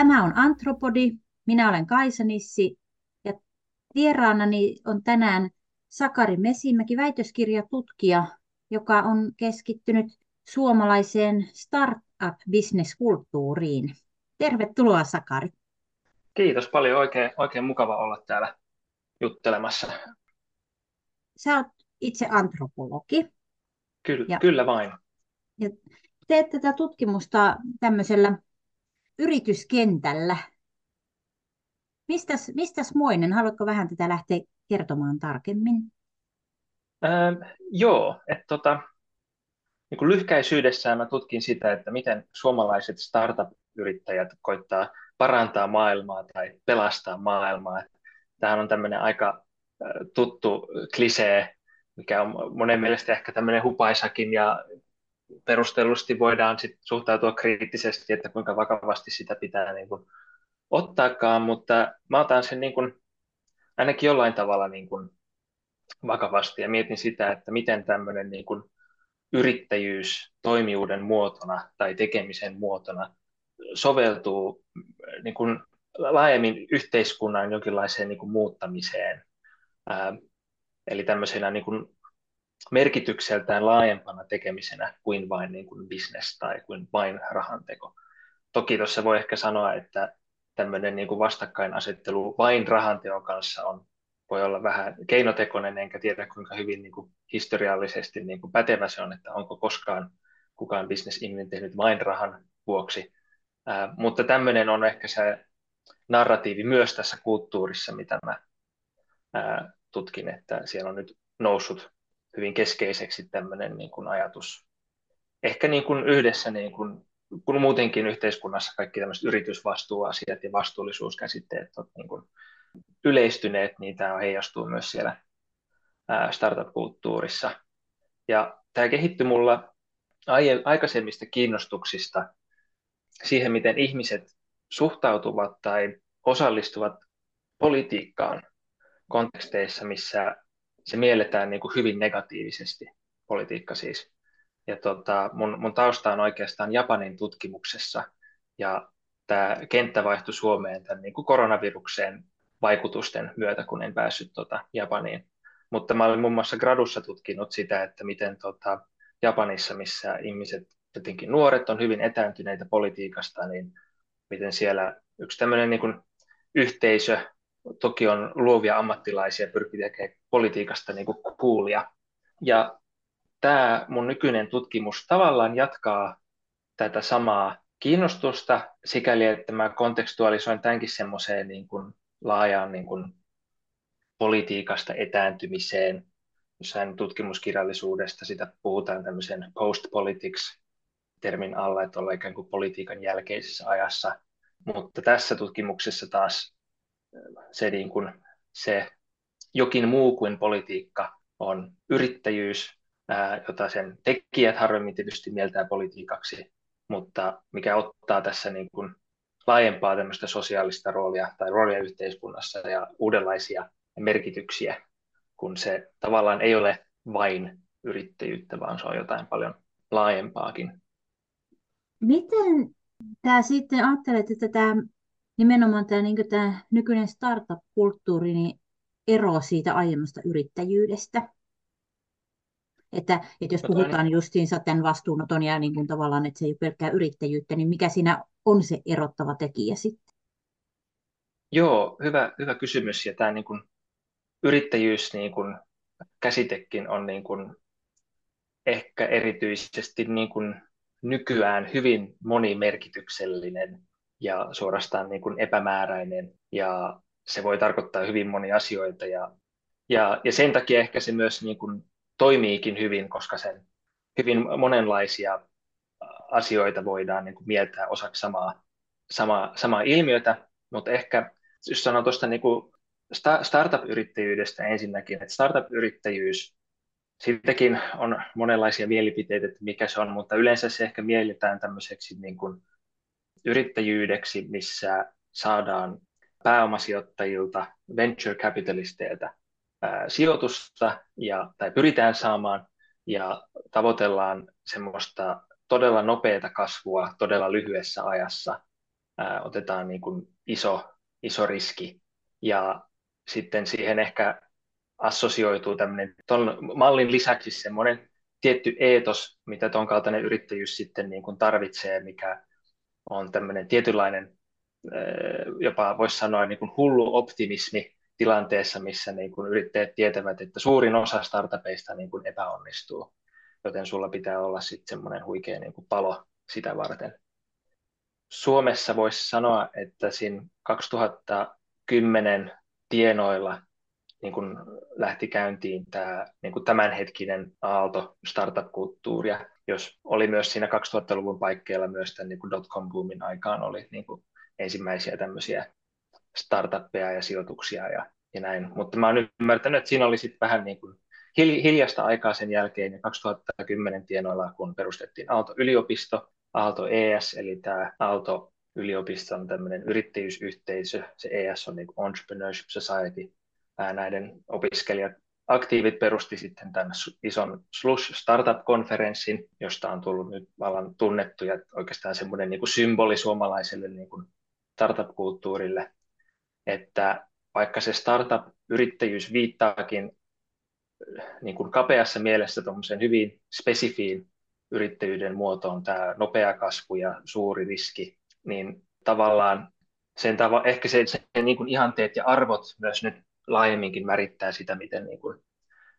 Tämä on Antropodi. Minä olen Kaisa Nissi ja vieraanani on tänään Sakari Mesimäki, väitöskirjatutkija, joka on keskittynyt suomalaiseen startup-bisneskulttuuriin. Tervetuloa Sakari. Kiitos paljon, oikein, oikein mukava olla täällä juttelemassa. Sä oot itse antropologi. Kyllä, ja, kyllä vain. Ja teet tätä tutkimusta tämmöisellä yrityskentällä. Mistäs, mistäs Moinen, haluatko vähän tätä lähteä kertomaan tarkemmin? Ähm, joo, että tota, niin lyhkäisyydessään mä tutkin sitä, että miten suomalaiset startup-yrittäjät koittaa parantaa maailmaa tai pelastaa maailmaa. Tämähän on tämmöinen aika tuttu klisee, mikä on monen mielestä ehkä tämmöinen hupaisakin ja perustellusti voidaan sit suhtautua kriittisesti, että kuinka vakavasti sitä pitää niin kuin ottaakaan, mutta mä otan sen niin kuin, ainakin jollain tavalla niin kuin vakavasti ja mietin sitä, että miten tämmöinen niin kuin yrittäjyys toimijuuden muotona tai tekemisen muotona soveltuu niin kuin laajemmin yhteiskunnan jonkinlaiseen niin kuin muuttamiseen. Ää, eli tämmöisenä niin kuin merkitykseltään laajempana tekemisenä kuin vain niin kuin business tai kuin vain rahanteko. Toki tuossa voi ehkä sanoa, että tämmöinen niin kuin vastakkainasettelu vain rahanteon kanssa on, voi olla vähän keinotekoinen, enkä tiedä kuinka hyvin niin kuin historiallisesti niin kuin pätevä se on, että onko koskaan kukaan bisnesihminen tehnyt vain rahan vuoksi. Ää, mutta tämmöinen on ehkä se narratiivi myös tässä kulttuurissa, mitä mä ää, tutkin, että siellä on nyt noussut hyvin keskeiseksi tämmöinen niin kuin ajatus. Ehkä niin kuin yhdessä, niin kuin, kun muutenkin yhteiskunnassa kaikki tämmöiset yritysvastuuasiat ja vastuullisuuskäsitteet ovat niin kuin yleistyneet, niin tämä heijastuu myös siellä startup-kulttuurissa. Ja tämä kehittyi mulla aikaisemmista kiinnostuksista siihen, miten ihmiset suhtautuvat tai osallistuvat politiikkaan konteksteissa, missä se mielletään niin kuin hyvin negatiivisesti, politiikka siis. Ja tota, mun, mun tausta on oikeastaan Japanin tutkimuksessa, ja tämä kenttä vaihtui Suomeen tämän niin kuin koronavirukseen vaikutusten myötä, kun en päässyt tota Japaniin. Mutta mä olin muun muassa gradussa tutkinut sitä, että miten tota, Japanissa, missä ihmiset, jotenkin nuoret, on hyvin etääntyneitä politiikasta, niin miten siellä yksi tämmöinen niin kuin yhteisö toki on luovia ammattilaisia, pyrkii tekemään politiikasta niin kuin coolia. Ja tämä mun nykyinen tutkimus tavallaan jatkaa tätä samaa kiinnostusta sikäli, että mä kontekstualisoin tämänkin semmoiseen niin kuin laajaan niin kuin politiikasta etääntymiseen. Jossain tutkimuskirjallisuudesta sitä puhutaan tämmöisen post-politics-termin alla, että ollaan ikään kuin politiikan jälkeisessä ajassa. Mutta tässä tutkimuksessa taas se, niin kuin, se jokin muu kuin politiikka on yrittäjyys, ää, jota sen tekijät harvemmin tietysti mieltää politiikaksi, mutta mikä ottaa tässä niin kuin laajempaa tämmöistä sosiaalista roolia tai roolia yhteiskunnassa ja uudenlaisia merkityksiä, kun se tavallaan ei ole vain yrittäjyyttä, vaan se on jotain paljon laajempaakin. Miten tämä sitten ajattelet, että tämä nimenomaan tämä, niin tämä nykyinen startup-kulttuuri niin eroaa siitä aiemmasta yrittäjyydestä. Että, että jos puhutaan justiinsa tämän vastuunoton ja niin kuin tavallaan, että se ei ole pelkkää yrittäjyyttä, niin mikä siinä on se erottava tekijä sitten? Joo, hyvä, hyvä kysymys. Ja tämä niin kuin yrittäjyys niin kuin käsitekin on niin kuin ehkä erityisesti niin kuin nykyään hyvin monimerkityksellinen ja suorastaan niin kuin epämääräinen. Ja se voi tarkoittaa hyvin monia asioita. Ja, ja, ja sen takia ehkä se myös niin kuin toimiikin hyvin, koska sen hyvin monenlaisia asioita voidaan niin kuin mieltää osaksi samaa, samaa, samaa ilmiötä, mutta ehkä jos sanon tuosta niin kuin startup-yrittäjyydestä ensinnäkin, että startup-yrittäjyys, siitäkin on monenlaisia mielipiteitä, että mikä se on, mutta yleensä se ehkä mielletään tämmöiseksi niin kuin yrittäjyydeksi, missä saadaan pääomasijoittajilta, venture capitalisteilta sijoitusta ja, tai pyritään saamaan ja tavoitellaan semmoista todella nopeata kasvua todella lyhyessä ajassa otetaan niin kuin iso, iso riski. Ja sitten siihen ehkä assosioituu tämmöinen ton mallin lisäksi semmoinen tietty eetos, mitä tuon kaltainen yrittäjyys sitten niin kuin tarvitsee, mikä on tämmöinen tietynlainen, jopa voisi sanoa niin kuin hullu optimismi tilanteessa, missä niin kuin yrittäjät tietävät, että suurin osa startupeista niin kuin epäonnistuu, joten sulla pitää olla sitten semmoinen huikea niin kuin palo sitä varten. Suomessa voisi sanoa, että siinä 2010 tienoilla niin kuin lähti käyntiin tämä niin kuin tämänhetkinen aalto startup-kulttuuria, jos oli myös siinä 2000-luvun paikkeilla myös tämän niin kuin dotcom-boomin aikaan oli niin kuin ensimmäisiä tämmöisiä startuppeja ja sijoituksia ja, ja näin. Mutta mä oon ymmärtänyt, että siinä oli sitten vähän niin kuin hiljasta aikaa sen jälkeen, ja 2010 tienoilla, kun perustettiin Aalto-yliopisto, Aalto ES, eli tämä Aalto yliopiston tämmöinen yrittäjyysyhteisö, se ES on niin Entrepreneurship Society, näiden opiskelijat aktiivit perusti sitten tämän ison Slush Startup-konferenssin, josta on tullut nyt vallan tunnettu ja oikeastaan semmoinen niin kuin symboli suomalaiselle niin kuin startup-kulttuurille, että vaikka se startup-yrittäjyys viittaakin niin kuin kapeassa mielessä hyvin spesifiin yrittäjyyden muotoon, tämä nopea kasvu ja suuri riski, niin tavallaan sen tava, ehkä se, se niin kuin ihanteet ja arvot myös nyt laajemminkin määrittää sitä, miten niin kuin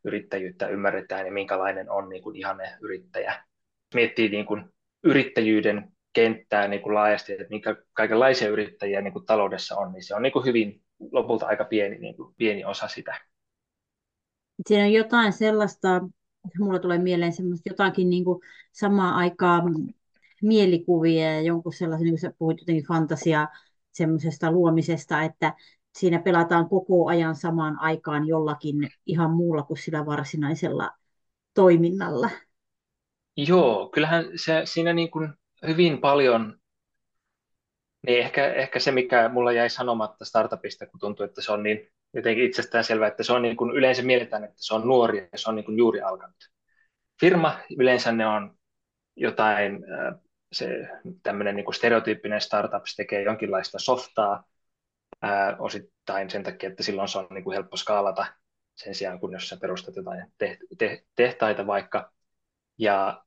yrittäjyyttä ymmärretään ja minkälainen on niin kuin ihanne yrittäjä. Miettii niin kuin yrittäjyyden kenttää niin kuin laajasti, että minkä kaikenlaisia yrittäjiä niin kuin taloudessa on, niin se on niin kuin hyvin lopulta aika pieni, niin kuin pieni osa sitä. Siinä on jotain sellaista, mulla tulee mieleen semmoista jotakin niin kuin samaan aikaan mielikuvia ja jonkun sellaisen, niin kuin sä puhuit jotenkin fantasiaa semmoisesta luomisesta, että siinä pelataan koko ajan samaan aikaan jollakin ihan muulla kuin sillä varsinaisella toiminnalla. Joo, kyllähän se, siinä niin kuin hyvin paljon, niin ehkä, ehkä se, mikä mulla jäi sanomatta startupista, kun tuntuu, että se on niin jotenkin itsestään selvää, että se on niin kuin, yleensä mielletään, että se on nuori ja se on niin kuin juuri alkanut. Firma, yleensä ne on jotain, se tämmöinen niin kuin stereotyyppinen startup, se tekee jonkinlaista softaa, ää, osittain sen takia, että silloin se on niin kuin helppo skaalata sen sijaan, kun jos sä perustat jotain te- te- tehtaita vaikka, ja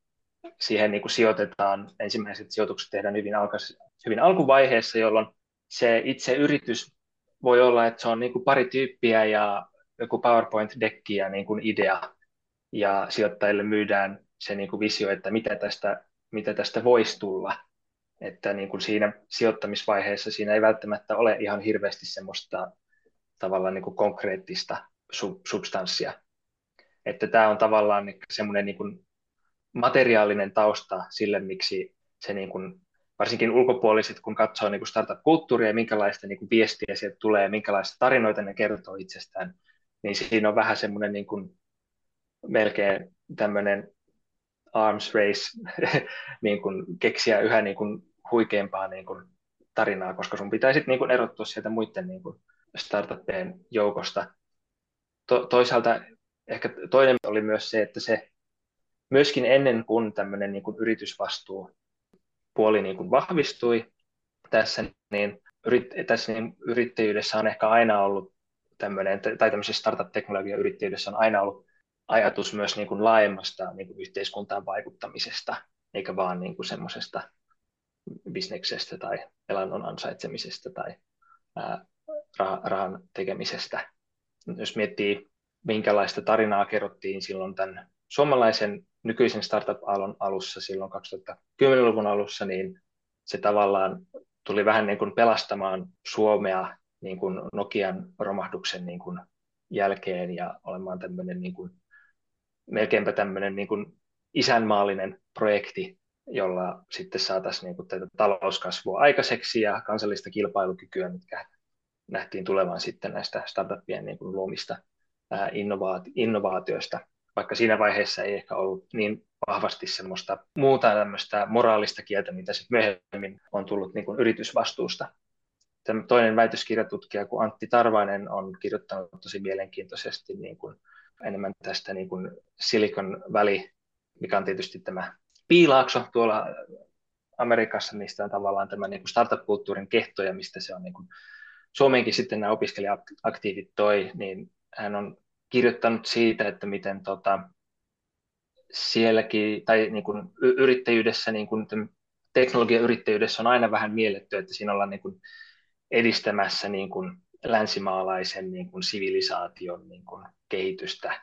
siihen niin kuin sijoitetaan, ensimmäiset sijoitukset tehdään hyvin, alkas, hyvin alkuvaiheessa, jolloin se itse yritys voi olla, että se on niin kuin pari tyyppiä ja joku PowerPoint-dekki ja niin kuin idea, ja sijoittajille myydään se niin kuin visio, että mitä tästä, mitä tästä voisi tulla, että niin kuin siinä sijoittamisvaiheessa siinä ei välttämättä ole ihan hirveästi semmoista tavallaan niin kuin konkreettista substanssia. Että tämä on tavallaan niin semmoinen niin kuin materiaalinen tausta sille, miksi se niin kuin, varsinkin ulkopuoliset, kun katsoo niin kuin startup-kulttuuria ja minkälaista niin kuin viestiä sieltä tulee, minkälaista tarinoita ne kertoo itsestään, niin siinä on vähän semmoinen niin kuin melkein tämmöinen arms race niin kuin keksiä yhä niin kuin huikeampaa niin kuin tarinaa, koska sun pitäisi niin kuin erottua sieltä muiden niin kuin startuppien joukosta. To- toisaalta ehkä toinen oli myös se, että se myöskin ennen kuin tämmöinen niin kuin yritysvastuu puoli niin kuin vahvistui tässä, niin, yrit, tässä niin yrittäjyydessä on ehkä aina ollut tämmöinen, tai tämmöisessä startup-teknologian yrittäjyydessä on aina ollut ajatus myös niin kuin laajemmasta niin kuin yhteiskuntaan vaikuttamisesta, eikä vaan niin kuin semmoisesta bisneksestä tai elannon ansaitsemisesta tai ää, rahan tekemisestä. Jos miettii, minkälaista tarinaa kerrottiin silloin tämän suomalaisen nykyisen startup-alon alussa, silloin 2010-luvun alussa, niin se tavallaan tuli vähän niin kuin pelastamaan Suomea niin kuin Nokian romahduksen niin kuin jälkeen ja olemaan tämmöinen niin kuin, melkeinpä tämmöinen niin kuin isänmaallinen projekti jolla sitten saataisiin niin kuin tätä talouskasvua aikaiseksi ja kansallista kilpailukykyä, mitkä nähtiin tulevan sitten näistä startupien niin kuin luomista innovaati- innovaatioista, vaikka siinä vaiheessa ei ehkä ollut niin vahvasti semmoista muuta tämmöistä moraalista kieltä, mitä sitten myöhemmin on tullut niin kuin yritysvastuusta. Tämä toinen väitöskirjatutkija kuin Antti Tarvainen on kirjoittanut tosi mielenkiintoisesti niin kuin enemmän tästä niin kuin Silicon Valley, mikä on tietysti tämä Piilaakso tuolla Amerikassa, mistä on tavallaan tämä niin kuin startup-kulttuurin kehto ja mistä se on niin kuin Suomeenkin sitten nämä opiskelija-aktiivit toi, niin hän on kirjoittanut siitä, että miten tota, sielläkin, tai niin kuin yrittäjyydessä, niin kuin teknologiayrittäjyydessä on aina vähän mielletty, että siinä ollaan niin kuin edistämässä niin kuin länsimaalaisen niin kuin sivilisaation niin kuin kehitystä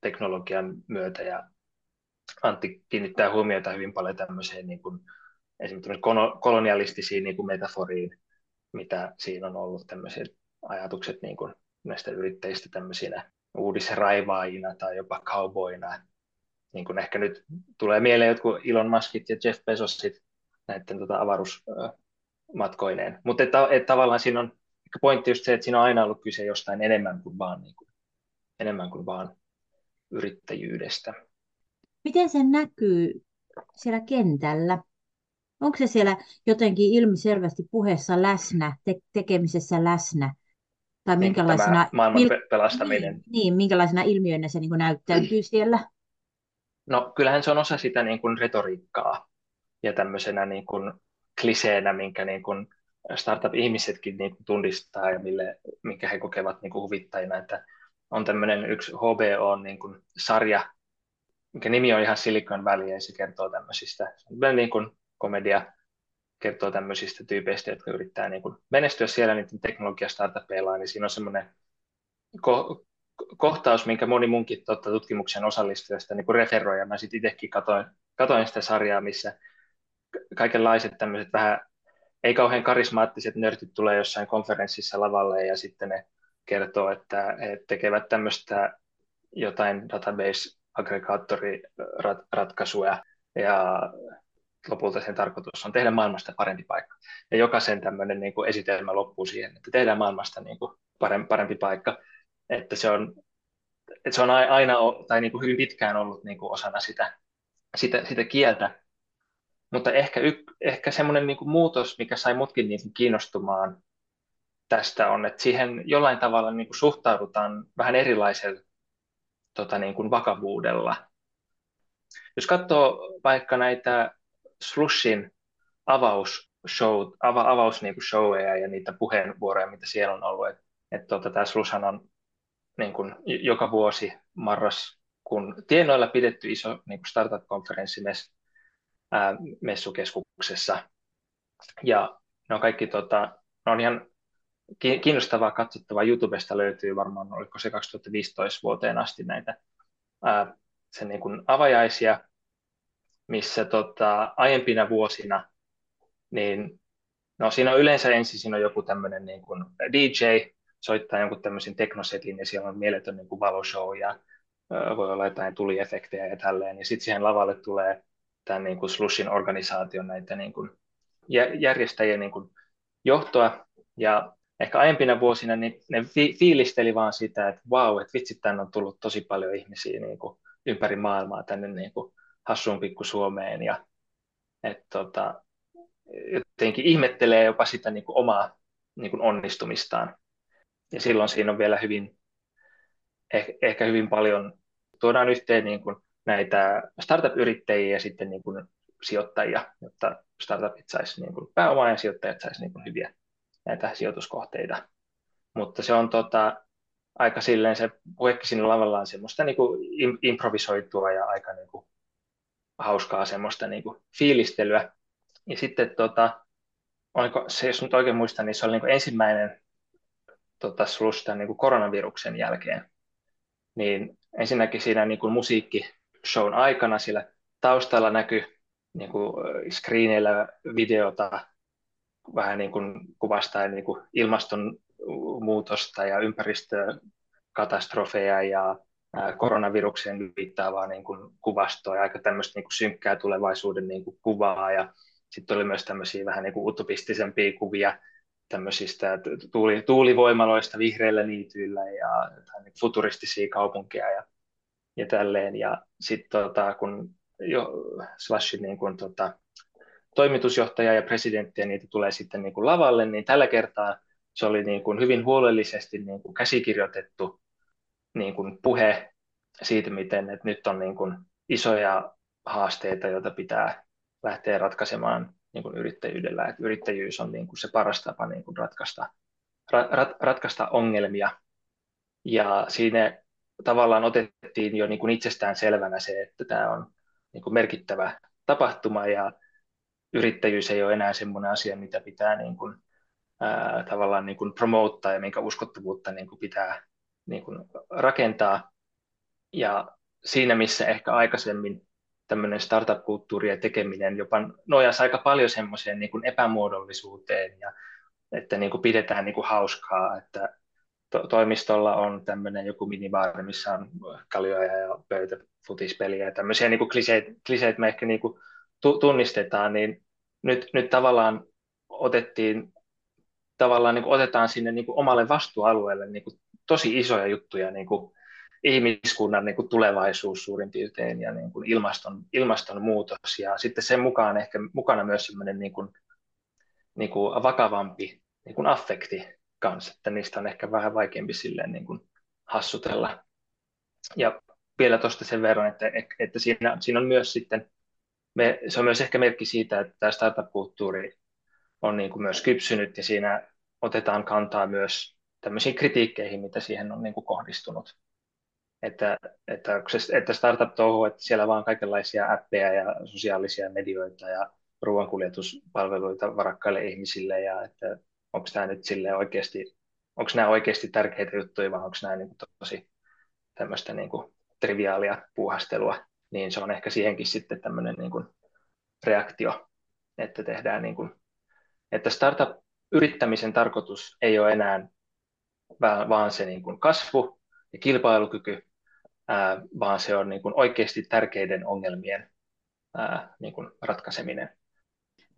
teknologian myötä. Ja Antti kiinnittää huomiota hyvin paljon tämmöiseen niin kuin, esimerkiksi kolonialistisiin niin kuin metaforiin, mitä siinä on ollut tämmöiset ajatukset niin kuin näistä yrittäjistä tämmöisinä uudisraivaajina tai jopa cowboyina. Niin kuin ehkä nyt tulee mieleen jotkut Elon Muskit ja Jeff Bezosit näiden tota, avaruusmatkoineen. Mutta että, että tavallaan siinä on pointti just se, että siinä on aina ollut kyse jostain enemmän kuin vaan, niin kuin, enemmän kuin vaan yrittäjyydestä. Miten se näkyy siellä kentällä? Onko se siellä jotenkin ilmiselvästi puheessa läsnä, te- tekemisessä läsnä? Tai niin, minkälaisena, maailman il- pelastaminen. Niin, niin, minkälaisena ilmiönä se niin kuin näyttäytyy siellä? No kyllähän se on osa sitä niin kuin retoriikkaa ja tämmöisenä niin kuin kliseenä, minkä niin kuin startup-ihmisetkin niin kuin tunnistaa ja mille, minkä he kokevat niin kuin huvittajina, että on tämmöinen yksi HBO niin sarja, mikä nimi on ihan Silicon Valley ja se kertoo tämmöisistä, niin kuin komedia kertoo tämmöisistä tyypeistä, jotka yrittää niin kuin menestyä siellä niiden teknologiastartupeillaan, niin siinä on semmoinen ko- kohtaus, minkä moni munkin totta, tutkimuksen osallistujasta niin referoi, ja mä sitten itsekin katoin, katoin sitä sarjaa, missä kaikenlaiset tämmöiset vähän ei kauhean karismaattiset nörtit tulee jossain konferenssissa lavalle ja sitten ne kertoo, että he tekevät tämmöistä jotain database-aggregaattoriratkaisuja ja lopulta sen tarkoitus on tehdä maailmasta parempi paikka. Ja jokaisen tämmöinen niin kuin esitelmä loppuu siihen, että tehdään maailmasta niin kuin parempi, parempi paikka. Että se on, että se on aina tai niin kuin hyvin pitkään ollut niin kuin osana sitä, sitä, sitä kieltä. Mutta ehkä, y, ehkä semmoinen niin muutos, mikä sai mutkin niin kuin kiinnostumaan tästä on, että siihen jollain tavalla niin kuin suhtaudutaan vähän erilaisella tota, niin kuin vakavuudella. Jos katsoo vaikka näitä Slushin avausshow, ava, avaus niin kuin showja ja niitä puheenvuoroja, mitä siellä on ollut, että et, tota, tämä Slushan on niin kuin, joka vuosi marraskuun tienoilla pidetty iso niin kuin startup-konferenssi ää, messukeskuksessa. Ja ne on kaikki tota, ne on ihan kiinnostavaa katsottavaa. YouTubesta löytyy varmaan, oliko se 2015 vuoteen asti näitä ää, sen niin kuin avajaisia, missä tota, aiempina vuosina, niin no siinä on yleensä ensin siinä on joku tämmöinen niin kuin DJ, soittaa jonkun tämmöisen teknosetin ja siellä on mieletön niin kuin valoshow ja voi olla jotain tuliefektejä ja tälleen. Ja sitten siihen lavalle tulee tämän niin kuin Slushin organisaation näitä niin kuin järjestäjien niin kuin johtoa ja ehkä aiempina vuosina niin ne fi- fiilisteli vaan sitä, että vau, wow, että vitsi, tänne on tullut tosi paljon ihmisiä niin kuin ympäri maailmaa tänne niin kuin hassuun pikku Suomeen ja että tota, jotenkin ihmettelee jopa sitä niin kuin omaa niin kuin onnistumistaan. Ja silloin siinä on vielä hyvin, ehkä, ehkä hyvin paljon, tuodaan yhteen niin kuin näitä startup-yrittäjiä ja sitten niin kuin sijoittajia, jotta startupit saisi niin kuin pääomaa ja sijoittajat saisi niin kuin hyviä näitä sijoituskohteita. Mutta se on tota, aika silleen se puhekin siinä lavalla on semmoista niin kuin improvisoitua ja aika niin kuin hauskaa semmoista niin kuin fiilistelyä. Ja sitten tota, oliko, se, jos nyt oikein muistan, niin se oli niin kuin ensimmäinen tota, slusta niin kuin koronaviruksen jälkeen. Niin ensinnäkin siinä niin kuin musiikkishown aikana sillä taustalla näkyi niin kuin screeneillä videota vähän niin kuin kuvastaa niin kuin ilmastonmuutosta ja ympäristökatastrofeja ja koronavirukseen viittaavaa niin kuin kuvastoa ja aika tämmöistä niin kuin synkkää tulevaisuuden niin kuin kuvaa. Ja sitten oli myös tämmöisiä vähän niin kuin utopistisempia kuvia tämmöisistä tuuli, tuulivoimaloista vihreillä niityillä ja niin futuristisia kaupunkeja ja, ja tälleen. Ja sitten tota, kun jo Slashin niin kuin, tota, toimitusjohtaja ja presidentti ja niitä tulee sitten niin kuin lavalle, niin tällä kertaa se oli niin kuin hyvin huolellisesti niin kuin käsikirjoitettu niin kuin puhe siitä, miten että nyt on niin kuin isoja haasteita, joita pitää lähteä ratkaisemaan niin kuin yrittäjyydellä, että yrittäjyys on niin kuin se paras tapa niin kuin ratkaista, rat, ratkaista ongelmia. Ja siinä tavallaan otettiin jo niin kuin itsestään selvänä se, että tämä on niin kuin merkittävä tapahtuma ja yrittäjyys ei ole enää semmoinen asia, mitä pitää niin kuin, ää, tavallaan niin kuin promoottaa ja minkä uskottavuutta niin kuin pitää niin kuin rakentaa. Ja siinä, missä ehkä aikaisemmin tämmöinen startup-kulttuuri ja tekeminen jopa nojasi aika paljon semmoiseen niin kuin epämuodollisuuteen ja että niin kuin pidetään niin kuin hauskaa, että to- toimistolla on tämmöinen joku minibaari, missä on kaljoja ja pöytä, futispeliä ja tämmöisiä niin kliseet, kliseet me ehkä niin kuin tunnistetaan, niin nyt, nyt tavallaan otettiin tavallaan niin kuin otetaan sinne niin kuin omalle vastuualueelle niin kuin tosi isoja juttuja, niin kuin ihmiskunnan niin kuin tulevaisuus suurin piirtein ja niin kuin ilmaston, ilmastonmuutos ja sitten sen mukaan ehkä mukana myös sellainen niin kuin, niin kuin vakavampi niin kuin affekti kanssa, että niistä on ehkä vähän vaikeampi silleen niin kuin hassutella. Ja vielä tuosta sen verran, että, että siinä, siinä on myös sitten, me, se on myös ehkä merkki siitä, että tämä startup-kulttuuri on niin kuin myös kypsynyt ja siinä otetaan kantaa myös tämmöisiin kritiikkeihin, mitä siihen on niin kuin kohdistunut. Että, että, että startup-touhu, että siellä vaan kaikenlaisia appeja ja sosiaalisia medioita ja ruoankuljetuspalveluita varakkaille ihmisille ja että onko tämä nyt sille oikeasti, onko nämä oikeasti tärkeitä juttuja vai onko nämä niin kuin tosi tämmöistä niin kuin triviaalia puuhastelua, niin se on ehkä siihenkin sitten tämmöinen niin kuin reaktio, että tehdään niin kuin, että startup-yrittämisen tarkoitus ei ole enää vaan se niin kuin kasvu ja kilpailukyky, vaan se on niin kuin oikeasti tärkeiden ongelmien niin kuin ratkaiseminen.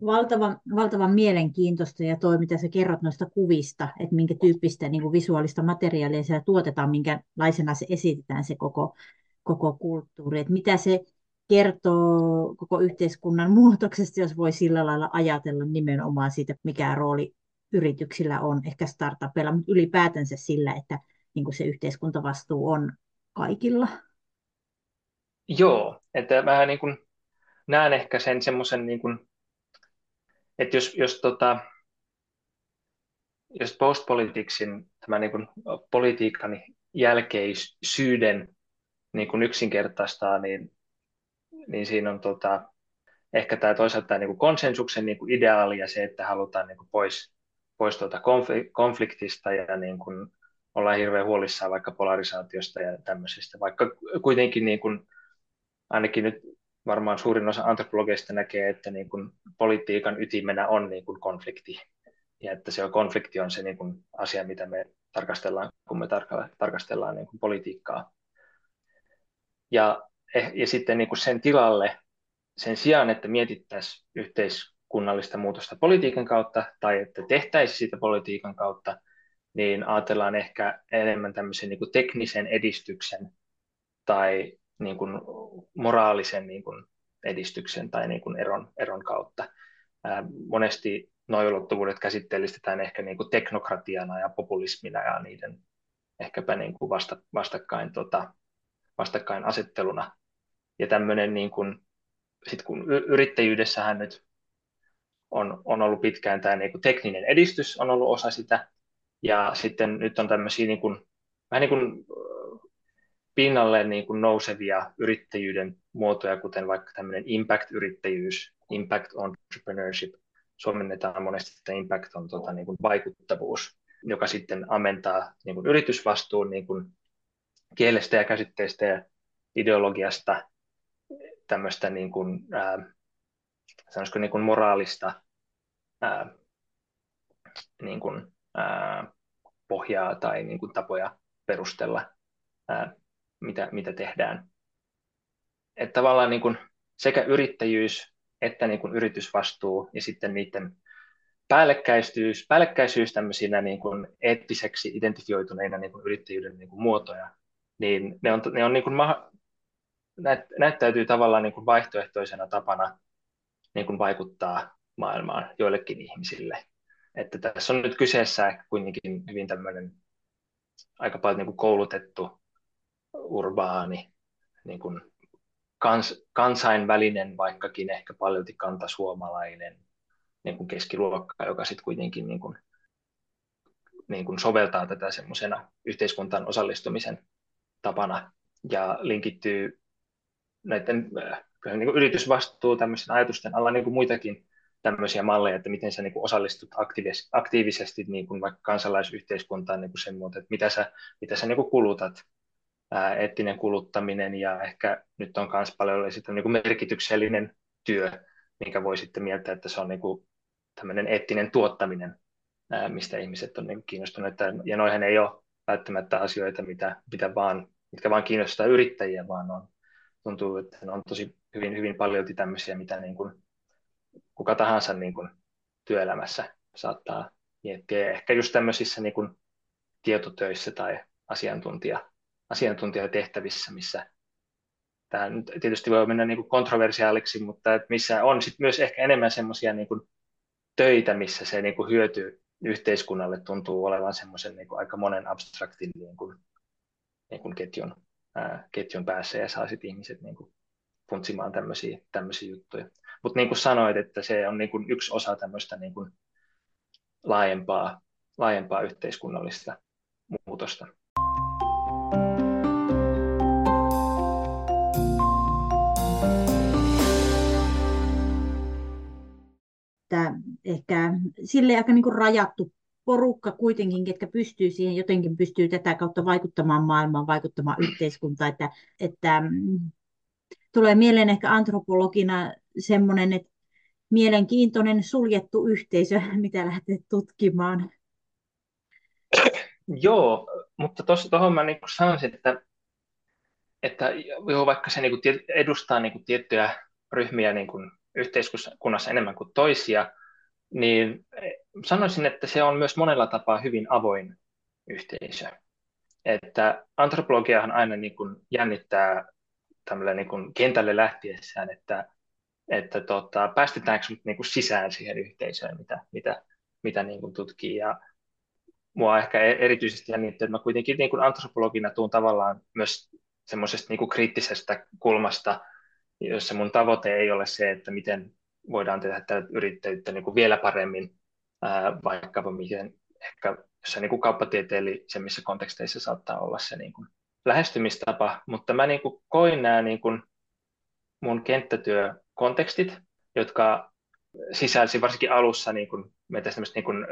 Valtavan, valtavan mielenkiintoista ja toi, mitä sä kerrot noista kuvista, että minkä tyyppistä niin kuin visuaalista materiaalia siellä tuotetaan, minkälaisena se esitetään se koko, koko kulttuuri, että mitä se kertoo koko yhteiskunnan muutoksesta, jos voi sillä lailla ajatella nimenomaan siitä, mikä rooli yrityksillä on, ehkä startupeilla, mutta ylipäätänsä sillä, että niin kuin se yhteiskuntavastuu on kaikilla. Joo, että mä niin kuin näen ehkä sen semmoisen, niin kuin, että jos, jos, tota, jos postpolitiiksin tämä niin kuin politiikan jälkeisyyden niin kuin yksinkertaistaa, niin, niin siinä on tota, ehkä tämä toisaalta tämä niin kuin konsensuksen niin kuin ideaali ja se, että halutaan niin kuin pois, pois tuota konfliktista ja niin kuin ollaan hirveän huolissaan vaikka polarisaatiosta ja tämmöisestä, vaikka kuitenkin niin kuin, ainakin nyt varmaan suurin osa antropologeista näkee, että niin kuin politiikan ytimenä on niin kuin konflikti ja että se on, konflikti on se niin kuin asia, mitä me tarkastellaan, kun me tarkastellaan niin kuin politiikkaa. Ja, eh, ja sitten niin kuin sen tilalle, sen sijaan, että mietittäisiin yhteiskunnallista muutosta politiikan kautta tai että tehtäisiin sitä politiikan kautta, niin ajatellaan ehkä enemmän tämmöisen niin kuin teknisen edistyksen tai niin kuin moraalisen niin kuin edistyksen tai niin kuin eron, eron kautta. Ää, monesti nuo ulottuvuudet käsitteellistetään ehkä niin kuin teknokratiana ja populismina ja niiden ehkäpä niin kuin vasta, vastakkain, tota, vastakkain asetteluna. Ja tämmöinen niin kuin, sit kun yrittäjyydessähän nyt on, on ollut pitkään tämä niin kuin tekninen edistys on ollut osa sitä, ja sitten nyt on tämmöisiä niin kuin, vähän niin kuin pinnalle niin kuin nousevia yrittäjyyden muotoja, kuten vaikka tämmöinen impact-yrittäjyys, impact entrepreneurship. Suomennetaan monesti, että impact on tota, niin kuin vaikuttavuus, joka sitten ammentaa niin kuin yritysvastuun niin kuin kielestä ja käsitteistä ja ideologiasta tämmöistä niin kuin, ää, niin kuin moraalista ää, niin kuin, ää, pohjaa tai niin kuin tapoja perustella, ää, mitä, mitä tehdään. Että tavallaan niin kuin sekä yrittäjyys että niin kuin yritysvastuu ja sitten niiden päällekkäisyys, päällekkäisyys tämmöisinä niin kuin eettiseksi identifioituneina niin kuin yrittäjyyden niin kuin muotoja, niin ne on, ne on niin kuin maha, näyt, näyttäytyy tavallaan niin kuin vaihtoehtoisena tapana niin kuin vaikuttaa maailmaan joillekin ihmisille. Että tässä on nyt kyseessä kuitenkin hyvin tämmöinen aika paljon niin kuin koulutettu, urbaani, niin kuin kans, kansainvälinen, vaikkakin ehkä paljon kantasuomalainen niin kuin keskiluokkaa, joka sitten kuitenkin niin kuin, niin kuin soveltaa tätä semmoisena yhteiskuntaan osallistumisen tapana ja linkittyy näiden niin kuin yritysvastuu tämmöisen ajatusten alla niin kuin muitakin tämmöisiä malleja, että miten sä niin kuin osallistut aktiivis- aktiivisesti niin kuin vaikka kansalaisyhteiskuntaan niin kuin sen muuta, että mitä sä, mitä sä niin kuin kulutat, eettinen kuluttaminen ja ehkä nyt on myös paljon sitten niin merkityksellinen työ, minkä voi sitten mieltää, että se on niin kuin tämmöinen eettinen tuottaminen, ää, mistä ihmiset on niin kuin kiinnostuneita. Ja noihän ei ole välttämättä asioita, mitä, mitä vaan, mitkä vaan kiinnostaa yrittäjiä, vaan on, tuntuu, että on tosi hyvin, hyvin paljon tämmöisiä, mitä niin kuin kuka tahansa niin kuin työelämässä saattaa miettiä. Ehkä just tämmöisissä niin kuin tietotöissä tai asiantuntija, asiantuntijatehtävissä, missä tämä nyt tietysti voi mennä niin kuin kontroversiaaliksi, mutta että missä on sit myös ehkä enemmän semmoisia niin töitä, missä se niin kuin hyöty yhteiskunnalle tuntuu olevan semmoisen niin aika monen abstraktin niin kuin, niin kuin ketjun, ää, ketjun päässä ja saa sitten ihmiset niin kuin funtsimaan tämmöisiä, tämmöisiä juttuja. Mutta niin kuin sanoit, että se on niin kuin yksi osa tämmöistä niin kuin laajempaa, laajempaa yhteiskunnallista muutosta. Että ehkä sille aika niin kuin rajattu porukka kuitenkin, ketkä pystyy siihen, jotenkin pystyy tätä kautta vaikuttamaan maailmaan, vaikuttamaan yhteiskuntaan, että, että mm, tulee mieleen ehkä antropologina semmoinen, että mielenkiintoinen suljettu yhteisö, mitä lähdet tutkimaan. Joo, mutta tuohon mä niin sanoisin, että, että joo, vaikka se niin kuin edustaa niin kuin tiettyjä ryhmiä niin kuin yhteiskunnassa enemmän kuin toisia, niin sanoisin, että se on myös monella tapaa hyvin avoin yhteisö. Että antropologiahan aina niin kuin jännittää niin kuin kentälle lähtiessään, että, että tota, päästetäänkö mut niin kuin sisään siihen yhteisöön, mitä, mitä, mitä niin kuin tutkii. Ja mua ehkä e-, erityisesti jännittää, että mä kuitenkin niin kuin antropologina tuun tavallaan myös semmoisesta niin kuin kriittisestä kulmasta, jossa mun tavoite ei ole se, että miten voidaan tehdä tätä yrittäjyyttä niin kuin vielä paremmin, ää, vaikkapa miten ehkä jossain niin kuin kauppatieteellisemmissä konteksteissa saattaa olla se niin kuin lähestymistapa, mutta mä niin kuin koin nämä niin kuin mun kenttätyökontekstit, jotka sisälsi varsinkin alussa niin kuin, meitä niin kuin,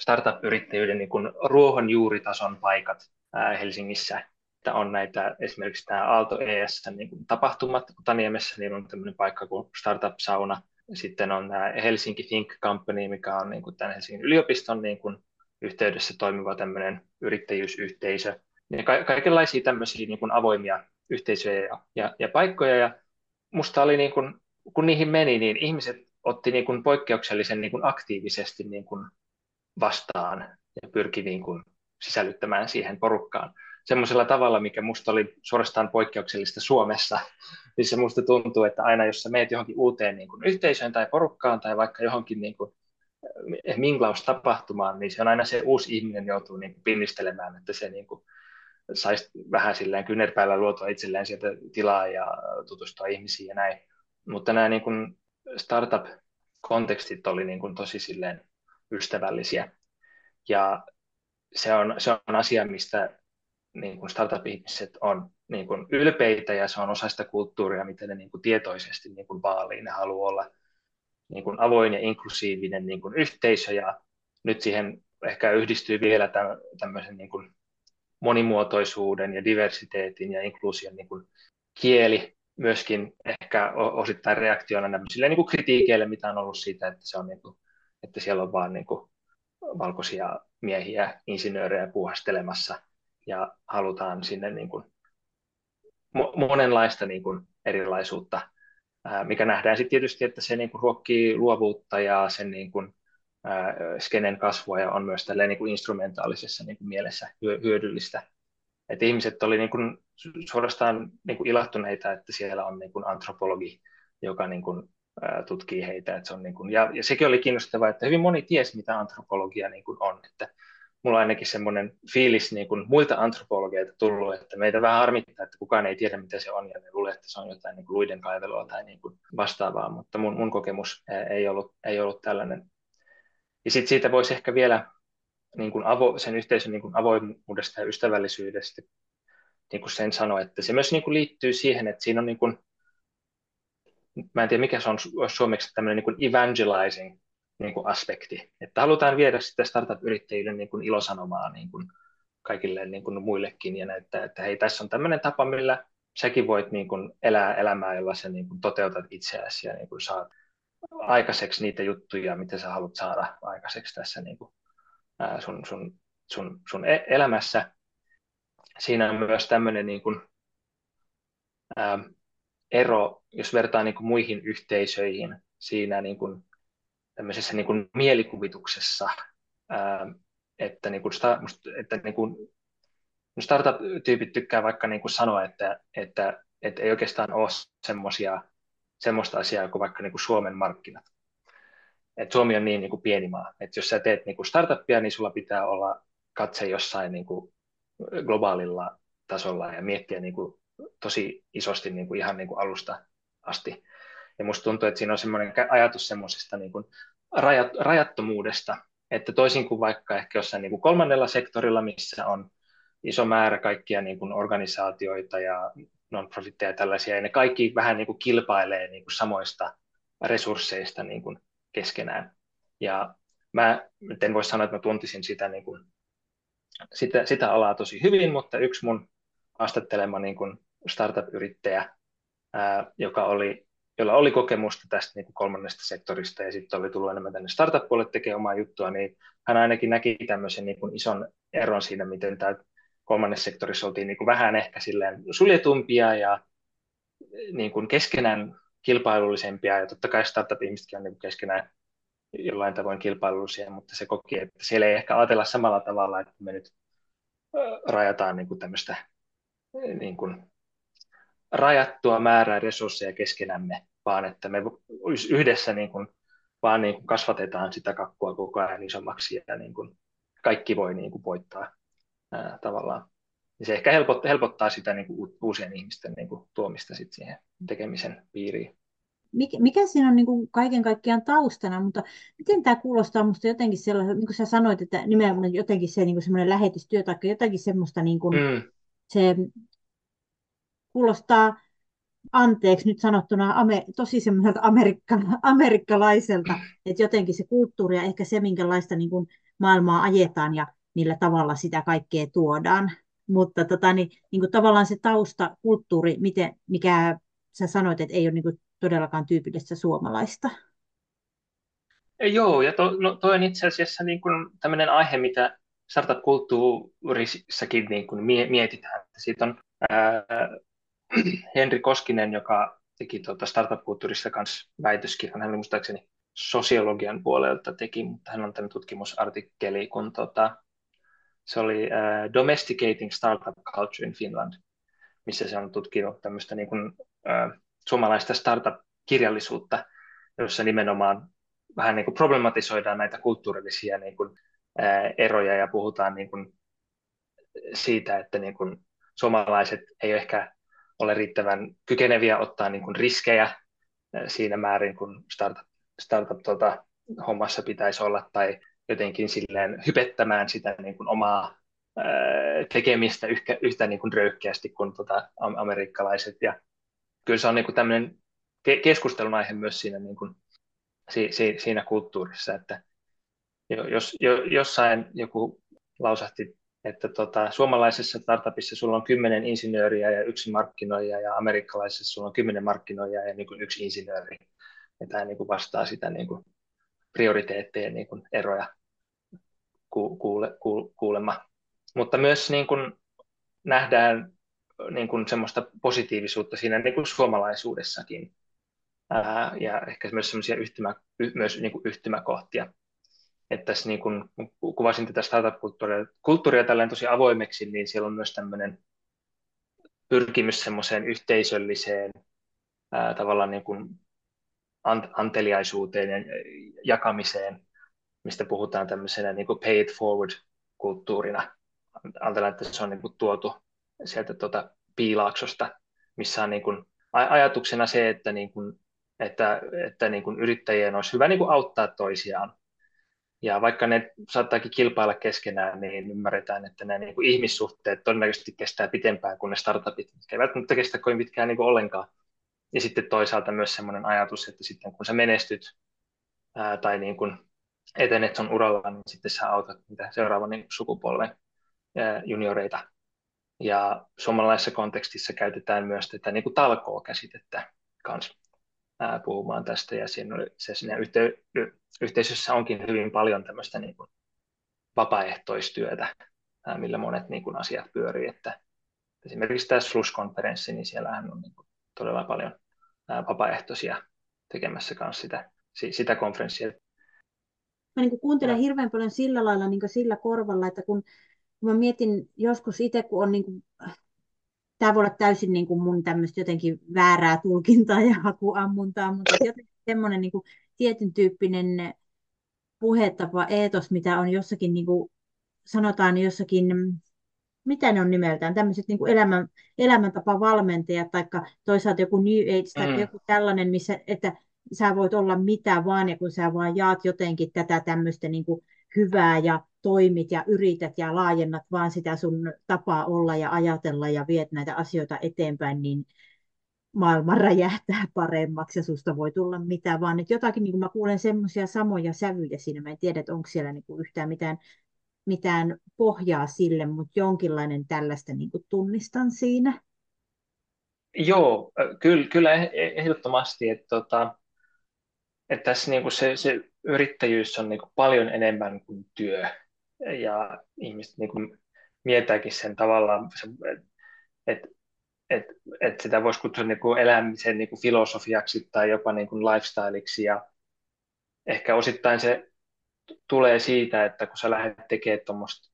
startup-yrittäjyyden niin kuin ruohonjuuritason paikat ää, Helsingissä. Että on näitä esimerkiksi tämä Aalto ES niin kuin tapahtumat Otaniemessä, niin on tämmöinen paikka kuin Startup Sauna. Sitten on tämä Helsinki Think Company, mikä on niin kuin tämän Helsingin yliopiston niin kuin yhteydessä toimiva tämmöinen yrittäjyysyhteisö. Ja ka- kaikenlaisia tämmöisiä niin kuin avoimia yhteisöjä ja, ja, ja paikkoja. Ja musta oli, niin kuin, kun niihin meni, niin ihmiset otti niin kuin poikkeuksellisen niin kuin aktiivisesti niin kuin vastaan ja pyrki niin kuin sisällyttämään siihen porukkaan semmoisella tavalla, mikä musta oli suorastaan poikkeuksellista Suomessa, niin se musta tuntuu, että aina jos sä meet johonkin uuteen niin kuin yhteisöön tai porukkaan tai vaikka johonkin niin kuin eh, minklaustapahtumaan, niin se on aina se uusi ihminen joutuu niin kuin pinnistelemään, että se niin kuin saisi vähän silleen kynerpäällä luotua itselleen sieltä tilaa ja tutustua ihmisiin ja näin. Mutta nämä niin kuin startup-kontekstit oli niin kuin tosi silleen ystävällisiä. Ja se on, se on asia, mistä niin kuin startup-ihmiset on niin kuin ylpeitä ja se on osa sitä kulttuuria, miten ne niin kuin tietoisesti niin kuin vaalii. Ne haluaa olla niin kuin avoin ja inklusiivinen niin kuin yhteisö ja nyt siihen ehkä yhdistyy vielä tämmöisen niin kuin monimuotoisuuden ja diversiteetin ja inkluusion niin kuin kieli myöskin ehkä osittain reaktiona nämmöisille niin kuin kritiikeille, mitä on ollut siitä, että, se on niin kuin, että siellä on vaan niin kuin valkoisia miehiä, insinöörejä puuhastelemassa ja halutaan sinne niin kuin monenlaista niin kuin erilaisuutta, mikä nähdään sitten tietysti, että se niin kuin ruokkii luovuutta ja sen niin kuin, skenen kasvua ja on myös niin kuin instrumentaalisessa niin kuin mielessä hyödyllistä. Et ihmiset oli niin kuin suorastaan niin kuin ilahtuneita, että siellä on niin kuin antropologi, joka niin kuin, tutkii heitä. Et se on niin kuin, ja, ja sekin oli kiinnostavaa, että hyvin moni tiesi, mitä antropologia niin kuin on. Että mulla on ainakin semmoinen fiilis niin kuin muilta antropologeilta tullut, että meitä vähän harmittaa, että kukaan ei tiedä, mitä se on, ja ne luulee, että se on jotain niin kuin luiden kaivelua tai niin kuin vastaavaa, mutta mun, mun kokemus ei ollut, ei ollut tällainen. Ja sitten siitä voisi ehkä vielä niin kuin avo, sen yhteisön niin kuin avoimuudesta ja ystävällisyydestä niin kuin sen sanoa, että se myös niin kuin liittyy siihen, että siinä on niin kuin, mä en tiedä mikä se on suomeksi tämmöinen niin kuin evangelizing niin kuin aspekti, että halutaan viedä sitä startup-yrittäjyyden niin kuin ilosanomaa niin kuin kaikille niin kuin muillekin ja näyttää, että hei, tässä on tämmöinen tapa, millä säkin voit niin kuin elää elämää, jolla sä niin kuin toteutat itseäsi ja niin kuin saat aikaiseksi niitä juttuja, mitä sä haluat saada aikaiseksi tässä niin kuin, sun, sun, sun, sun e-, elämässä. Siinä on myös tämmöinen niin kuin, ää, ero, jos vertaa niin kuin muihin yhteisöihin siinä niin kuin tämmöisessä niin kuin mielikuvituksessa, että, niin kuin, että niin kuin, startup-tyypit tykkää vaikka niin kuin sanoa, että, että, että ei oikeastaan ole semmoisia, semmoista asiaa kuin vaikka niin kuin Suomen markkinat. Et Suomi on niin, niin kuin pieni maa, että jos sä teet niin kuin startuppia, niin sulla pitää olla katse jossain niin kuin globaalilla tasolla ja miettiä niin kuin tosi isosti niin kuin ihan niin kuin alusta asti. Ja musta tuntuu, että siinä on semmoinen ajatus semmoisesta niin kuin rajat, rajattomuudesta, että toisin kuin vaikka ehkä jossain niin kuin kolmannella sektorilla, missä on iso määrä kaikkia niin kuin organisaatioita ja non-profitteja ja tällaisia, ja ne kaikki vähän niin kuin kilpailee niin kuin samoista resursseista niin kuin keskenään. Ja mä nyt en voi sanoa, että mä tuntisin sitä, niin kuin, sitä, sitä alaa tosi hyvin, mutta yksi mun haastattelema niin kuin startup-yrittäjä, ää, joka oli jolla oli kokemusta tästä niin kuin kolmannesta sektorista ja sitten oli tullut enemmän tänne startup-puolelle tekemään omaa juttua, niin hän ainakin näki tämmöisen niin kuin ison eron siinä, miten tämä kolmannessa sektorissa oltiin niin kuin vähän ehkä silleen suljetumpia ja niin kuin keskenään kilpailullisempia, ja totta kai startup-ihmisetkin on niin kuin keskenään jollain tavoin kilpailullisia, mutta se koki, että siellä ei ehkä ajatella samalla tavalla, että me nyt rajataan niin kuin tämmöistä niin kuin rajattua määrää resursseja keskenämme, vaan että me yhdessä niin kuin, vaan niin kuin kasvatetaan sitä kakkua koko ajan isommaksi ja niin kuin kaikki voi niin kuin voittaa ää, tavallaan. Ja se ehkä helpottaa, helpottaa sitä niin kuin uusien ihmisten niin kuin tuomista sit siihen tekemisen piiriin. Mikä, mikä siinä on niin kuin kaiken kaikkiaan taustana, mutta miten tämä kuulostaa minusta jotenkin sellaista, niin kuin sä sanoit, että nimenomaan jotenkin se niin kuin semmoinen lähetystyö tai jotenkin semmoista niin kuin, mm. se kuulostaa anteeksi nyt sanottuna ame, tosi semmoiselta amerikka, amerikkalaiselta, että jotenkin se kulttuuri ja ehkä se, minkälaista niin kuin maailmaa ajetaan ja millä tavalla sitä kaikkea tuodaan. Mutta tota, niin, niin kuin tavallaan se tausta, kulttuuri, miten, mikä sä sanoit, että ei ole niin kuin todellakaan tyypillistä suomalaista. Joo, ja to, no, toi on itse asiassa niin kuin tämmöinen aihe, mitä startup-kulttuurissakin niin kuin mietitään. Siitä on ää, Henri Koskinen, joka teki tuota startup-kulttuurissa kanssa väitöskirjan, hän muistaakseni sosiologian puolelta teki, mutta hän on tämän tutkimusartikkeli, kun tuota, se oli uh, Domesticating Startup Culture in Finland, missä se on tutkinut tämmöistä niin kuin, uh, suomalaista startup-kirjallisuutta, jossa nimenomaan vähän niin kuin problematisoidaan näitä kulttuurillisia niin kuin, uh, eroja ja puhutaan niin kuin siitä, että niin kuin suomalaiset ei ehkä ole riittävän kykeneviä ottaa niin kuin riskejä siinä määrin, kun startup, startup tuota, pitäisi olla, tai jotenkin silleen hypettämään sitä niin kuin omaa ää, tekemistä yhtä, yhtä niin kuin röyhkeästi kuin tuota, amerikkalaiset. Ja kyllä se on niin kuin tämmöinen ke- keskustelun aihe myös siinä, niin kuin, si, si, siinä kulttuurissa, että jos jo, jossain joku lausahti että tota, suomalaisessa startupissa sulla on kymmenen insinööriä ja yksi markkinoija ja amerikkalaisessa sulla on kymmenen markkinoijaa ja niin kuin yksi insinööri. Ja tämä niin kuin vastaa sitä niin kuin prioriteetteja niin kuin eroja kuule, kuule, kuulemma. Mutta myös niin kuin nähdään niin kuin semmoista positiivisuutta siinä niin kuin suomalaisuudessakin. Ää, ja ehkä myös semmoisia yhtymä, myös niin kuin yhtymäkohtia että tässä niin kun kuvasin tätä startup-kulttuuria kulttuuria tällainen tosi avoimeksi, niin siellä on myös tämmöinen pyrkimys semmoiseen yhteisölliseen ää, tavallaan niin kuin anteliaisuuteen ja jakamiseen, mistä puhutaan tämmöisenä niin kuin pay it forward kulttuurina. Ajatellaan, että se on niin kuin tuotu sieltä tuota piilaaksosta, missä on niin kuin ajatuksena se, että, niin kuin, että, että niin kuin yrittäjien olisi hyvä niin kuin auttaa toisiaan. Ja vaikka ne saattaakin kilpailla keskenään, niin ymmärretään, että nämä niin ihmissuhteet todennäköisesti kestää pitempään kuin ne startupit, mitkä eivät välttämättä kestä kovin pitkään niin kuin ollenkaan. Ja sitten toisaalta myös sellainen ajatus, että sitten kun sä menestyt ää, tai niin kuin etenet sun uralla, niin sitten sä autat niitä seuraavan niin sukupolven ää, junioreita. Ja suomalaisessa kontekstissa käytetään myös tätä niin kuin talkoo-käsitettä kanssa ää, puhumaan tästä. Ja siinä, se siinä yhte, yhteisössä onkin hyvin paljon tämmöistä niin kuin vapaaehtoistyötä, ää, millä monet niin kuin asiat pyörii. Että esimerkiksi tämä SLUS-konferenssi, niin siellähän on niin kuin todella paljon ää, vapaaehtoisia tekemässä kanssa sitä, sitä konferenssia. Mä niin kuuntelen ja. hirveän paljon sillä lailla niin sillä korvalla, että kun, kun mä mietin joskus itse, kun on niin kuin, tämä voi olla täysin niin kuin mun tämmöistä jotenkin väärää tulkintaa ja hakuammuntaa, mutta jotenkin semmoinen niin kuin tietyn tyyppinen puhetapa, eetos, mitä on jossakin, niin kuin, sanotaan jossakin mitä ne on nimeltään, tämmöiset niin kuin elämän, elämäntapavalmentajat, tai toisaalta joku New Age tai mm. joku tällainen, missä, että sä voit olla mitä vaan, ja kun sä vaan jaat jotenkin tätä tämmöistä niin kuin hyvää ja toimit ja yrität ja laajennat vaan sitä sun tapaa olla ja ajatella ja viet näitä asioita eteenpäin, niin maailma räjähtää paremmaksi ja susta voi tulla mitä vaan. Että jotakin, niin kuin mä kuulen semmoisia samoja sävyjä siinä, mä en tiedä, että onko siellä niin kuin yhtään mitään mitään pohjaa sille, mutta jonkinlainen tällaista niin kuin tunnistan siinä. Joo, kyllä, kyllä eh, ehdottomasti, että, tota, että tässä niin kuin se, se yrittäjyys on niin kuin paljon enemmän kuin työ ja ihmiset niin kuin mietääkin sen tavallaan, että että että sitä voisi kutsua niin kuin elämisen niin kuin filosofiaksi tai jopa niin kuin lifestyleiksi ja ehkä osittain se tulee siitä, että kun sä lähdet tekemään tuommoista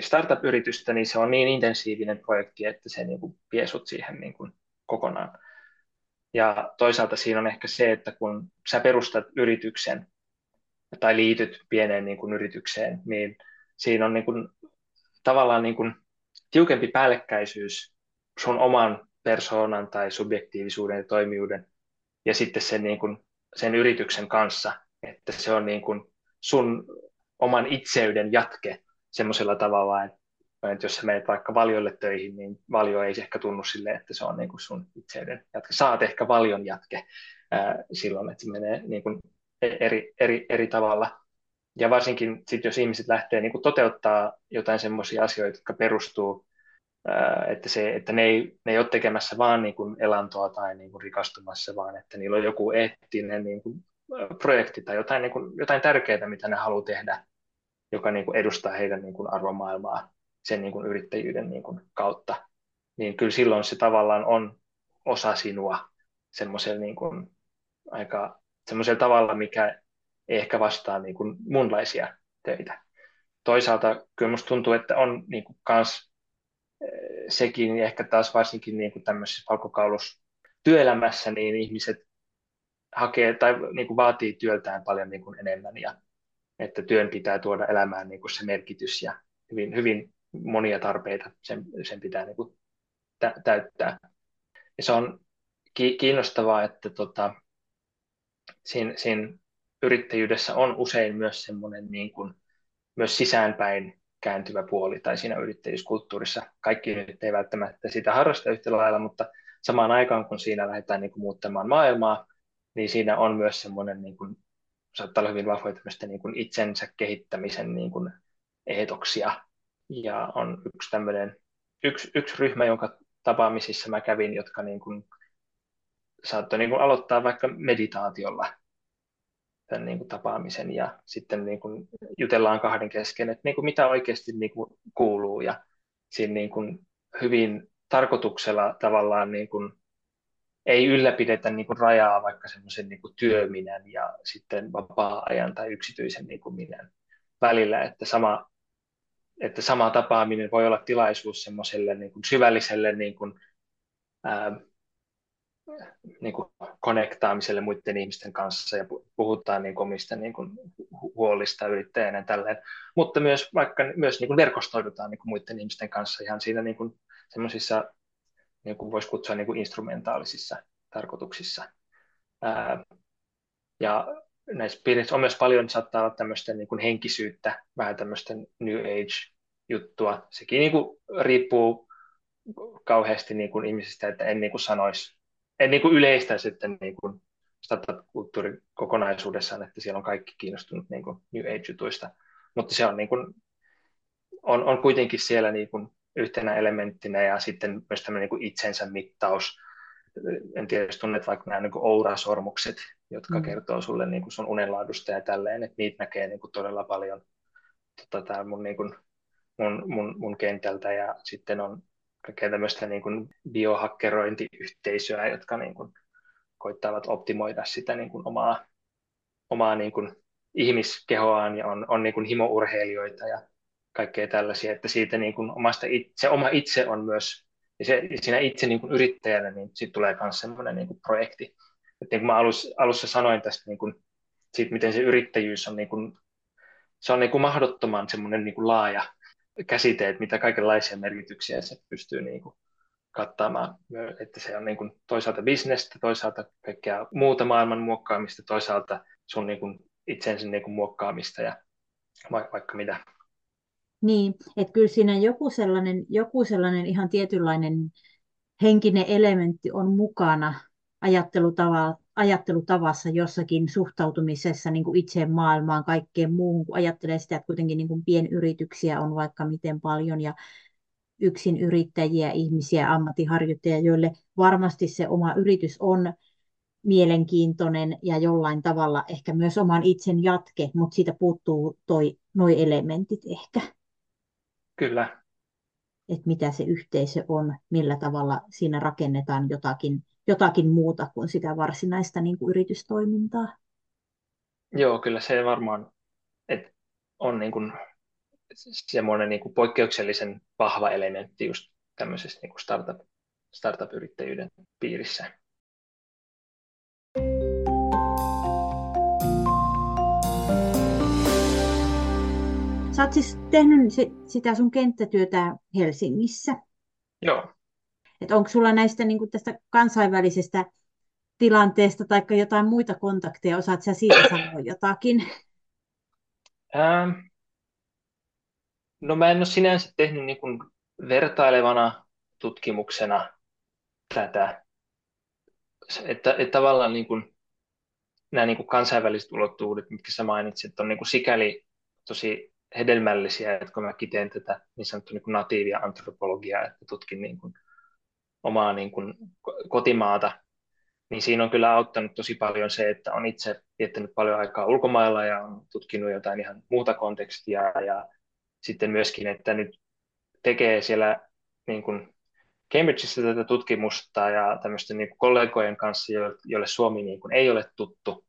startup-yritystä, niin se on niin intensiivinen projekti, että se niin kuin vie sut siihen niin kuin kokonaan. Ja toisaalta siinä on ehkä se, että kun sä perustat yrityksen tai liityt pieneen niin kuin yritykseen, niin siinä on niin kuin, tavallaan niin kuin tiukempi päällekkäisyys sun oman persoonan tai subjektiivisuuden ja toimijuuden ja sitten sen, niin kuin, sen yrityksen kanssa, että se on niin kuin sun oman itseyden jatke semmoisella tavalla, että, että jos sä menet vaikka valiolle töihin, niin valio ei ehkä tunnu sille, että se on niin kuin sun itseyden jatke. Saat ehkä valion jatke ää, silloin, että se menee niin kuin eri, eri, eri tavalla. Ja varsinkin sit, jos ihmiset lähtee niin kuin toteuttaa jotain semmoisia asioita, jotka perustuu, ää, että, se, että ne, ei, ne ei ole tekemässä vaan niin kuin elantoa tai niin kuin rikastumassa, vaan että niillä on joku eettinen niin kuin projekti tai jotain, niin kuin, jotain tärkeää, mitä ne haluaa tehdä, joka niin kuin edustaa heidän niin kuin arvomaailmaa sen niin kuin yrittäjyyden niin kuin kautta, niin kyllä silloin se tavallaan on osa sinua semmoisella niin kuin aika semmoisella tavalla, mikä ehkä vastaa niin kuin munlaisia töitä. Toisaalta kyllä musta tuntuu, että on niin kuin kans eh, sekin, ehkä taas varsinkin niin kuin tämmöisessä palkkokaulus työelämässä, niin ihmiset hakee tai niin kuin vaatii työltään paljon niin kuin enemmän ja että työn pitää tuoda elämään niin kuin se merkitys ja hyvin, hyvin monia tarpeita sen, sen pitää niin kuin tä, täyttää. Ja se on ki, kiinnostavaa, että tota, siinä, siinä yrittäjyydessä on usein myös semmoinen niin kuin, myös sisäänpäin kääntyvä puoli, tai siinä yrittäjyyskulttuurissa kaikki nyt ei välttämättä sitä harrasta yhtä lailla, mutta samaan aikaan kun siinä lähdetään niin kuin, muuttamaan maailmaa, niin siinä on myös semmoinen, niin kuin, saattaa olla hyvin vahvoja niin kuin itsensä kehittämisen niin kuin eetoksia. Ja on yksi tämmöinen, yksi, yksi ryhmä, jonka tapaamisissa mä kävin, jotka niin kuin, saattoi niin kuin aloittaa vaikka meditaatiolla tämän niin kuin tapaamisen ja sitten niin kuin jutellaan kahden kesken, että niin kuin mitä oikeasti niin kuin kuuluu ja siinä niin kuin hyvin tarkoituksella tavallaan niin kuin ei ylläpidetä niin kuin rajaa vaikka semmoisen niin kuin työminän ja sitten vapaa-ajan tai yksityisen niin kuin minän välillä, että sama, että sama tapaaminen voi olla tilaisuus semmoiselle niin kuin syvälliselle niin kuin, ää, niin kuin konektaamiselle muiden ihmisten kanssa ja puhutaan niin kuin omista niin kuin huolista yrittäjänä tälleen, mutta myös vaikka myös niin kuin verkostoidutaan niin kuin muiden ihmisten kanssa ihan siinä niin kuin semmoisissa, niin kuin voisi kutsua niin kuin instrumentaalisissa tarkoituksissa. Ää, ja näissä piirissä on myös paljon, saattaa olla tämmöistä niin kuin henkisyyttä, vähän tämmöistä New Age-juttua. Sekin niin kuin riippuu kauheasti niin kuin ihmisistä, että en niin kuin sanoisi en niin kuin yleistä sitten niin kuin startup-kulttuurin kokonaisuudessaan, että siellä on kaikki kiinnostunut niin kuin New Age-jutuista, mutta se on, niin kuin, on, on kuitenkin siellä niin kuin yhtenä elementtinä ja sitten myös tämmöinen niin kuin itsensä mittaus. En tiedä, jos tunnet vaikka nämä niin kuin Oura-sormukset, jotka mm. kertoo sulle niin kuin sun unenlaadusta ja tälleen, että niitä näkee niin kuin todella paljon tota, tää mun, niin kuin, mun, mun, mun kentältä ja sitten on kaikkea tämmöistä niin kuin biohakkerointiyhteisöä, jotka niin kuin koittavat optimoida sitä niin kuin omaa, omaa niin kuin ihmiskehoaan ja on, on niin kuin himourheilijoita ja kaikkea tällaisia, että siitä niin kuin omasta itse, se oma itse on myös, ja se, siinä itse niin kuin yrittäjänä, niin siitä tulee myös semmoinen niin kuin projekti. Että niin kuin mä alus, alussa sanoin tästä, niin kuin, siitä, miten se yrittäjyys on, niin kuin, se on niin kuin mahdottoman semmoinen niin kuin laaja käsite, että mitä kaikenlaisia merkityksiä se pystyy niin kuin kattamaan, että se on niin kuin toisaalta bisnestä, toisaalta kaikkea muuta maailman muokkaamista, toisaalta sun niin kuin itsensä niin kuin muokkaamista ja vaikka mitä. Niin, että kyllä siinä joku sellainen, joku sellainen ihan tietynlainen henkinen elementti on mukana ajattelutavassa, ajattelutavassa jossakin suhtautumisessa niin kuin itseen maailmaan, kaikkeen muuhun, kun ajattelee sitä, että kuitenkin niin kuin pienyrityksiä on vaikka miten paljon ja yksin yrittäjiä, ihmisiä, ammattiharjoittajia, joille varmasti se oma yritys on mielenkiintoinen ja jollain tavalla ehkä myös oman itsen jatke, mutta siitä puuttuu toi, noi elementit ehkä. Kyllä. Että mitä se yhteisö on, millä tavalla siinä rakennetaan jotakin jotakin muuta kuin sitä varsinaista niin kuin yritystoimintaa. Joo, kyllä se varmaan että on niin kuin semmoinen niin kuin poikkeuksellisen vahva elementti just tämmöisessä niin kuin startup, startup-yrittäjyyden piirissä. Sä oot siis tehnyt sitä sun kenttätyötä Helsingissä. Joo. Että onko sulla näistä niin kuin tästä kansainvälisestä tilanteesta tai jotain muita kontakteja, osaat sä siitä sanoa jotakin? Ähm, no mä en ole sinänsä tehnyt niin kuin vertailevana tutkimuksena tätä, että, että tavallaan niin kuin, nämä niin kuin kansainväliset ulottuvuudet, mitkä sä mainitsit, on niin kuin sikäli tosi hedelmällisiä, että kun mä teen tätä niin sanottua niin kuin natiivia antropologiaa, että tutkin niin kuin omaa niin kuin kotimaata, niin siinä on kyllä auttanut tosi paljon se, että on itse viettänyt paljon aikaa ulkomailla ja on tutkinut jotain ihan muuta kontekstia ja sitten myöskin, että nyt tekee siellä niin kuin Cambridgeissa tätä tutkimusta ja tämmöisten niin kuin kollegojen kanssa, joille Suomi niin kuin ei ole tuttu,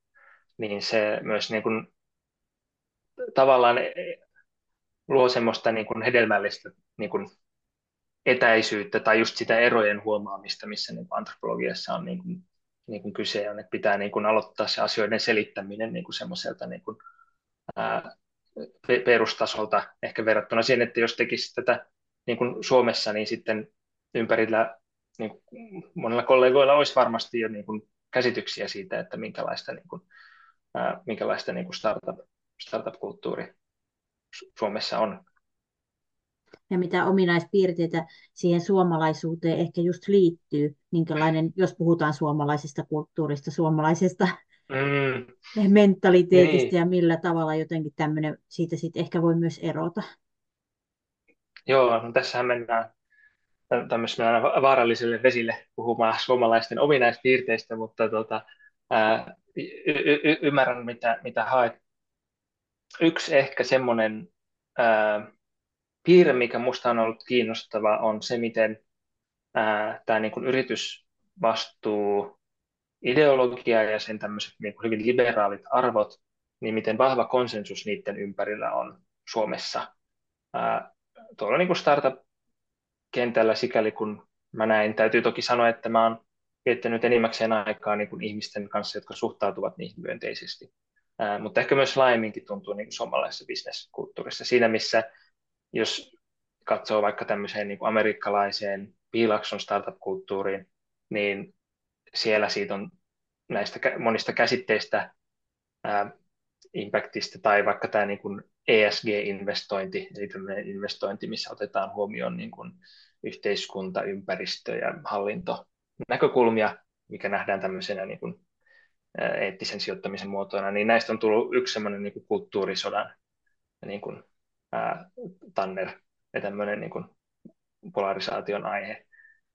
niin se myös niin kuin tavallaan luo semmoista niin kuin hedelmällistä niin kuin etäisyyttä tai just sitä erojen huomaamista, missä niin antropologiassa on niin kuin, niin kuin kyse on, että pitää niin kuin aloittaa se asioiden selittäminen niin kuin semmoiselta niin kuin, ää, perustasolta ehkä verrattuna siihen, että jos tekisi tätä niin kuin Suomessa, niin sitten ympärillä niin kuin monilla kollegoilla olisi varmasti jo niin kuin käsityksiä siitä, että minkälaista, niin kuin, ää, minkälaista niin kuin startup, startup-kulttuuri Suomessa on ja mitä ominaispiirteitä siihen suomalaisuuteen ehkä just liittyy, minkälainen, jos puhutaan suomalaisesta kulttuurista, suomalaisesta mm. mentaliteetista niin. ja millä tavalla jotenkin tämmöinen siitä sitten ehkä voi myös erota. Joo, no tässähän mennään tämmöisellä vaaralliselle vesille puhumaan suomalaisten ominaispiirteistä, mutta tota, ää, y- y- ymmärrän mitä, mitä haet. Yksi ehkä semmoinen piirre, mikä minusta on ollut kiinnostava, on se, miten tämä niin yritysvastuu ideologia ja sen tämmöiset niin kuin hyvin liberaalit arvot, niin miten vahva konsensus niiden ympärillä on Suomessa. Ää, tuolla niin kuin startup-kentällä sikäli kun mä näin, täytyy toki sanoa, että mä oon viettänyt enimmäkseen aikaa niin kuin ihmisten kanssa, jotka suhtautuvat niihin myönteisesti. Ää, mutta ehkä myös laajemminkin tuntuu niin kuin suomalaisessa bisneskulttuurissa. Siinä missä, jos katsoo vaikka tämmöiseen niin kuin amerikkalaiseen piilakson startup-kulttuuriin, niin siellä siitä on näistä monista käsitteistä, ää, impactista tai vaikka tämä niin kuin ESG-investointi, eli tämmöinen investointi, missä otetaan huomioon niin kuin yhteiskunta, ympäristö ja hallinto näkökulmia, mikä nähdään tämmöisenä niin kuin eettisen sijoittamisen muotoina, niin näistä on tullut yksi semmoinen niin kuin kulttuurisodan niin kuin, ää, tanner ja tämmöinen niin polarisaation aihe.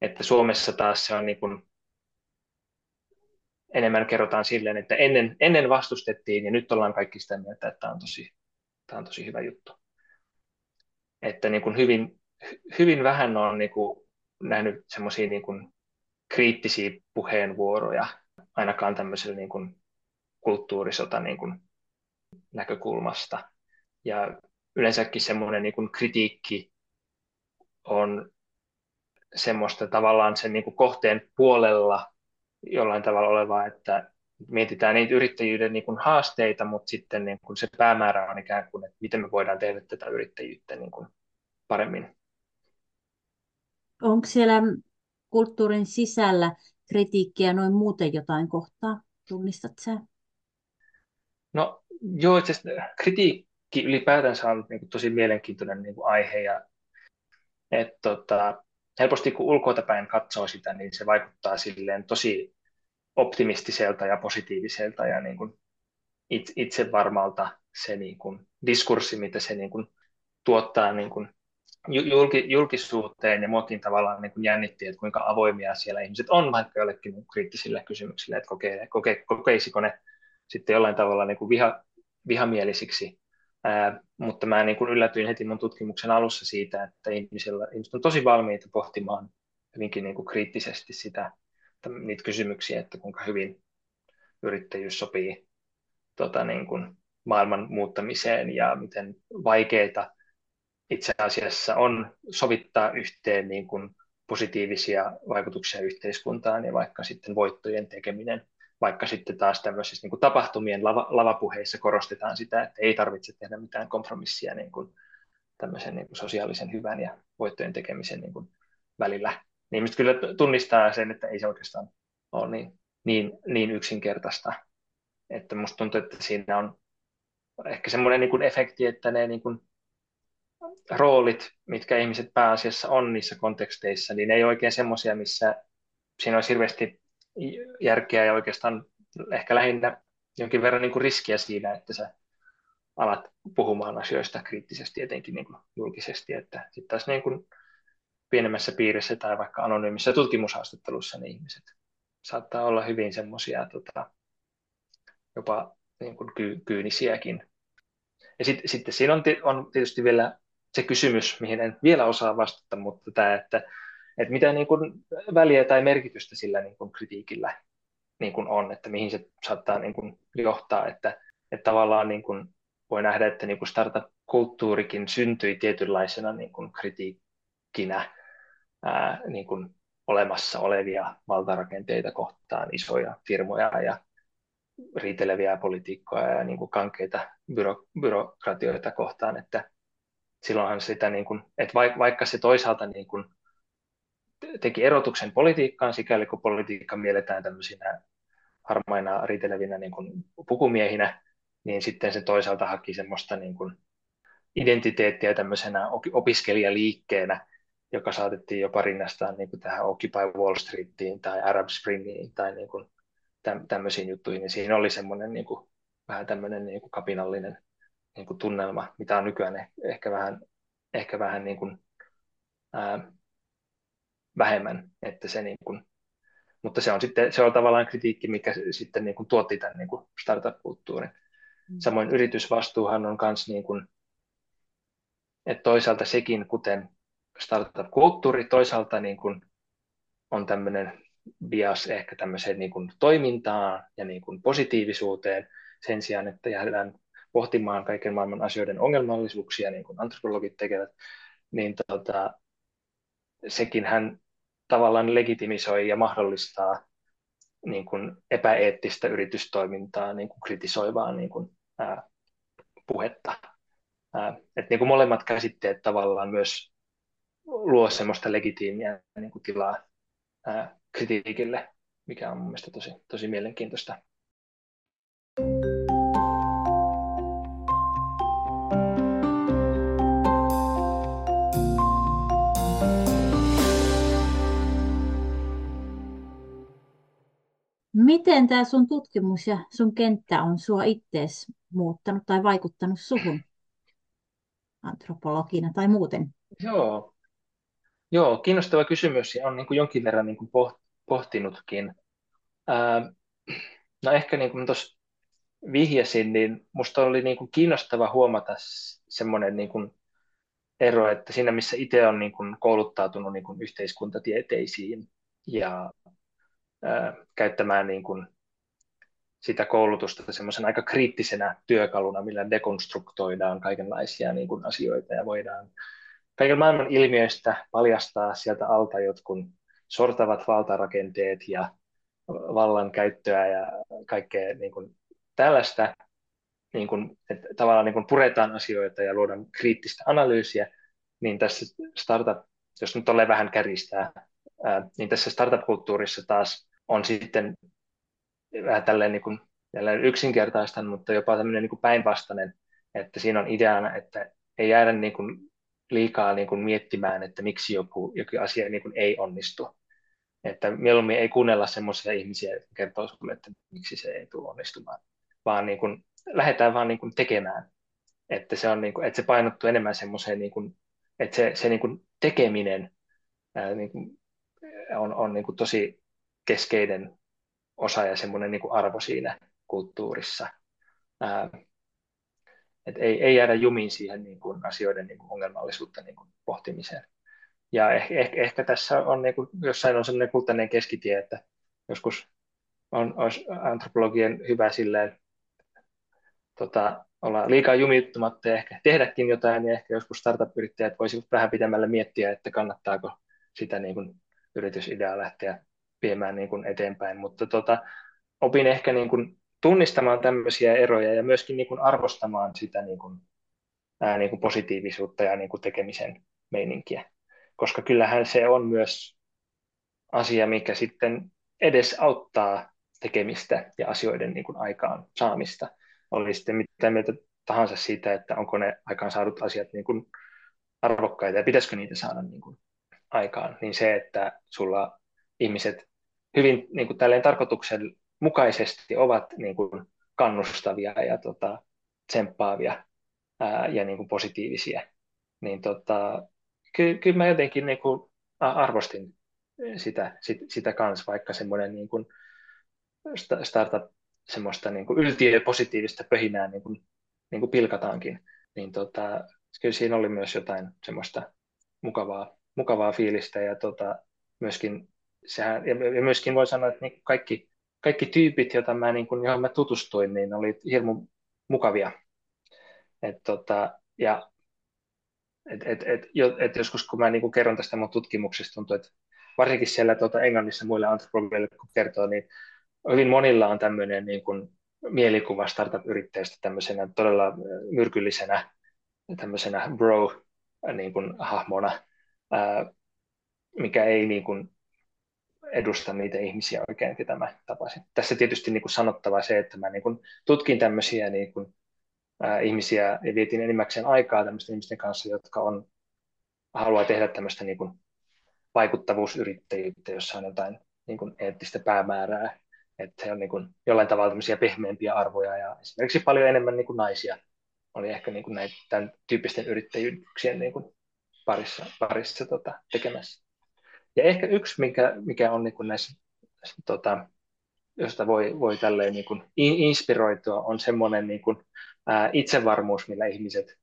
Että Suomessa taas se on niin kuin, enemmän kerrotaan silleen, että ennen, ennen vastustettiin ja nyt ollaan kaikki sitä mieltä, että tämä on tosi, tämä on tosi hyvä juttu. Että niin kuin hyvin, hyvin vähän on niin kuin nähnyt semmoisia niin kriittisiä puheenvuoroja, ainakaan tämmöisellä niin kuin kulttuurisota niin kuin näkökulmasta. Ja yleensäkin semmoinen niin kuin kritiikki on semmoista tavallaan sen niin kuin kohteen puolella jollain tavalla olevaa, että mietitään niitä yrittäjyyden niin kuin haasteita, mutta sitten niin kuin se päämäärä on ikään kuin, että miten me voidaan tehdä tätä yrittäjyyttä niin kuin paremmin. Onko siellä kulttuurin sisällä kritiikkiä noin muuten jotain kohtaa? Tunnistat sen? No joo, itse asiassa kritiikki ylipäätänsä on niin kuin, tosi mielenkiintoinen niin kuin aihe ja et, tota, helposti kun ulkoilta päin katsoo sitä, niin se vaikuttaa silleen tosi optimistiselta ja positiiviselta ja niin kuin itse varmalta se niin kuin diskurssi, mitä se niin kuin tuottaa niin kuin julki, julkisuuteen ja muokin tavallaan niin kuin jännitti, että kuinka avoimia siellä ihmiset on vaikka jollekin niin kriittisille kysymyksille, että kokee, koke, kokeisiko ne sitten jollain tavalla niin kuin viha, vihamielisiksi. Ää, mutta mä niin kuin yllätyin heti mun tutkimuksen alussa siitä, että ihmisillä, ihmiset on tosi valmiita pohtimaan hyvinkin niin kuin kriittisesti sitä, niitä kysymyksiä, että kuinka hyvin yrittäjyys sopii tota, niin kuin maailman muuttamiseen ja miten vaikeita itse asiassa on sovittaa yhteen niin kuin positiivisia vaikutuksia yhteiskuntaan ja vaikka sitten voittojen tekeminen, vaikka sitten taas tämmöisissä niin kuin tapahtumien lava, lavapuheissa korostetaan sitä, että ei tarvitse tehdä mitään kompromissia niin kuin tämmöisen niin kuin sosiaalisen hyvän ja voittojen tekemisen niin kuin välillä. Niin ihmiset kyllä tunnistaa sen, että ei se oikeastaan ole niin, niin, niin yksinkertaista. Että musta tuntuu, että siinä on ehkä semmoinen niin efekti, että ne niin kuin roolit, mitkä ihmiset pääasiassa on niissä konteksteissa, niin ei oikein semmoisia, missä siinä olisi hirveästi järkeä ja oikeastaan ehkä lähinnä jonkin verran niin kuin riskiä siinä, että sä alat puhumaan asioista kriittisesti, etenkin niin kuin julkisesti, että sitten taas niin kuin pienemmässä piirissä tai vaikka anonyymissä tutkimushaastattelussa niin ihmiset saattaa olla hyvin semmoisia tota, jopa niin kuin ky- kyynisiäkin. Ja sit, sitten siinä on, on tietysti vielä se kysymys, mihin en vielä osaa vastata, mutta tämä, että, että mitä niin kuin väliä tai merkitystä sillä niin kuin kritiikillä niin kuin on, että mihin se saattaa niin kuin johtaa, että, että tavallaan niin kuin voi nähdä, että niin kuin startup-kulttuurikin syntyi tietynlaisena niin kuin kritiikkinä ää, niin kuin olemassa olevia valtarakenteita kohtaan, isoja firmoja ja riiteleviä politiikkoja ja niin kuin kankeita byro, byrokratioita kohtaan, että silloinhan sitä, niin kuin, että vaikka se toisaalta niin kuin teki erotuksen politiikkaan, sikäli kun politiikka mielletään tämmöisinä harmaina riitelevinä niin kuin pukumiehinä, niin sitten se toisaalta haki semmoista niin kuin identiteettiä tämmöisenä opiskelijaliikkeenä, joka saatettiin jopa rinnastaa niin kuin tähän Occupy Wall Streetiin tai Arab Springiin tai niin kuin tämmöisiin juttuihin. Ja siinä oli semmoinen niin kuin, vähän tämmöinen niin kuin kapinallinen niin kuin tunnelma, mitä on nykyään ehkä vähän, ehkä vähän niin kuin, ää, vähemmän, että se niin kuin, mutta se on sitten se on tavallaan kritiikki, mikä sitten niin kuin tuotti tämän niin kuin startup-kulttuurin. Mm. Samoin yritysvastuuhan on myös niin kuin, että toisaalta sekin, kuten startup-kulttuuri, toisaalta niin kuin on tämmöinen bias ehkä tämmöiseen niin kuin toimintaan ja niin kuin positiivisuuteen sen sijaan, että jäädään pohtimaan kaiken maailman asioiden ongelmallisuuksia, niin kuin antropologit tekevät, niin tota, sekin hän tavallaan legitimisoi ja mahdollistaa niin kuin epäeettistä yritystoimintaa niin kuin kritisoivaa niin kuin, ää, puhetta. Ää, että niin kuin molemmat käsitteet tavallaan myös luo semmoista legitiimiä niin kuin tilaa ää, kritiikille, mikä on mun mielestä tosi, tosi mielenkiintoista. Miten tämä sun tutkimus ja sun kenttä on sua ittees muuttanut tai vaikuttanut suhun antropologina tai muuten? Joo, Joo kiinnostava kysymys ja on niin kuin jonkin verran niin kuin pohtinutkin. Ää, no ehkä niin kuin tuossa vihjasin, niin musta oli niin kuin kiinnostava huomata semmoinen niin kuin ero, että siinä missä itse on niin kuin kouluttautunut niin kuin yhteiskuntatieteisiin ja käyttämään niin kuin sitä koulutusta semmoisen aika kriittisenä työkaluna, millä dekonstruktoidaan kaikenlaisia niin kuin asioita ja voidaan kaiken maailman ilmiöistä paljastaa sieltä alta jotkut sortavat valtarakenteet ja vallan käyttöä ja kaikkea niin kuin tällaista, niin kuin, että tavallaan niin kuin puretaan asioita ja luodaan kriittistä analyysiä, niin tässä startup, jos nyt ole vähän käristää, niin tässä startup-kulttuurissa taas on sitten vähän tälleen niin kuin, yksinkertaistan, mutta jopa tämmöinen niin kuin päinvastainen, että siinä on ideana, että ei jäädä niin kuin liikaa niin kuin miettimään, että miksi joku, joku asia niin kuin ei onnistu. Että mieluummin ei kuunnella semmoisia ihmisiä, jotka kertoo sinulle, että miksi se ei tule onnistumaan, vaan niin kuin, lähdetään vaan niin kuin tekemään. Että se, on niin kuin, että se painottuu enemmän semmoiseen, niin kuin, että se, se niin kuin tekeminen ää, niin kuin, on, on niin kuin tosi keskeinen osa ja semmoinen niin arvo siinä kulttuurissa. Ää, et ei, ei jäädä jumiin siihen niin kuin asioiden niin kuin ongelmallisuutta niin kuin pohtimiseen. Ja ehkä, ehkä, ehkä tässä on niin kuin, jossain on semmoinen kultainen keskitie, että joskus on, olisi antropologien hyvä silleen tota, olla liikaa jumittumatta ja ehkä tehdäkin jotain, niin ehkä joskus startup-yrittäjät voisivat vähän pitemmälle miettiä, että kannattaako sitä niin kuin yritysideaa lähteä viemään niin kuin eteenpäin. Mutta tota, opin ehkä niin kuin tunnistamaan tämmöisiä eroja ja myöskin niin kuin arvostamaan sitä niin kuin, ää, niin kuin positiivisuutta ja niin kuin tekemisen meininkiä. Koska kyllähän se on myös asia, mikä sitten edes auttaa tekemistä ja asioiden niin kuin aikaan saamista. Oli sitten mitä mieltä tahansa siitä, että onko ne aikaan saadut asiat niin kuin arvokkaita ja pitäisikö niitä saada niin kuin aikaan, niin se, että sulla ihmiset hyvin niin kuin tälleen tarkoituksen mukaisesti ovat niin kuin kannustavia ja tota, tsemppaavia ää, ja niin kuin positiivisia. Niin tota, ky, kyllä mä jotenkin niin kuin arvostin sitä, sit, sitä kanssa, vaikka semmoinen niin kuin startup semmoista niin kuin yltiö positiivista pöhinää niin kuin, niin kuin pilkataankin, niin tota, kyllä siinä oli myös jotain semmoista mukavaa, mukavaa fiilistä ja tota, myöskin sehän, ja myöskin voi sanoa, että niin kaikki, kaikki tyypit, joita mä, niin kuin, johon mä tutustuin, niin oli hirmu mukavia. Et, tota, ja et, et, et, et joskus kun mä niin kuin kerron tästä mun tutkimuksesta, tuntuu, että varsinkin siellä tuota, Englannissa muille antropologeille kun kertoo, niin hyvin monilla on tämmöinen niin kuin, mielikuva startup-yrittäjästä tämmöisenä todella myrkyllisenä tämmöisenä bro niin kuin, hahmona, ää, mikä ei niin kuin, edusta niitä ihmisiä oikein, ketä mä tapasin. Tässä tietysti niin kuin sanottava se, että mä niin kuin tutkin tämmöisiä niin kuin, ää, ihmisiä ja vietin enimmäkseen aikaa tämmöisten ihmisten kanssa, jotka on, haluaa tehdä tämmöistä niin kuin vaikuttavuusyrittäjyyttä, jossa on jotain niin kuin eettistä päämäärää, että he on niin kuin jollain tavalla tämmöisiä pehmeämpiä arvoja ja esimerkiksi paljon enemmän niin kuin naisia oli ehkä niin kuin näitä, tämän tyyppisten yrittäjyyksien niin kuin parissa, parissa tota, tekemässä. Ja ehkä yksi, mikä, mikä on niin kuin näissä, tota, josta voi, voi tälleen niin kuin inspiroitua, on semmoinen niin kuin, ää, itsevarmuus, millä ihmiset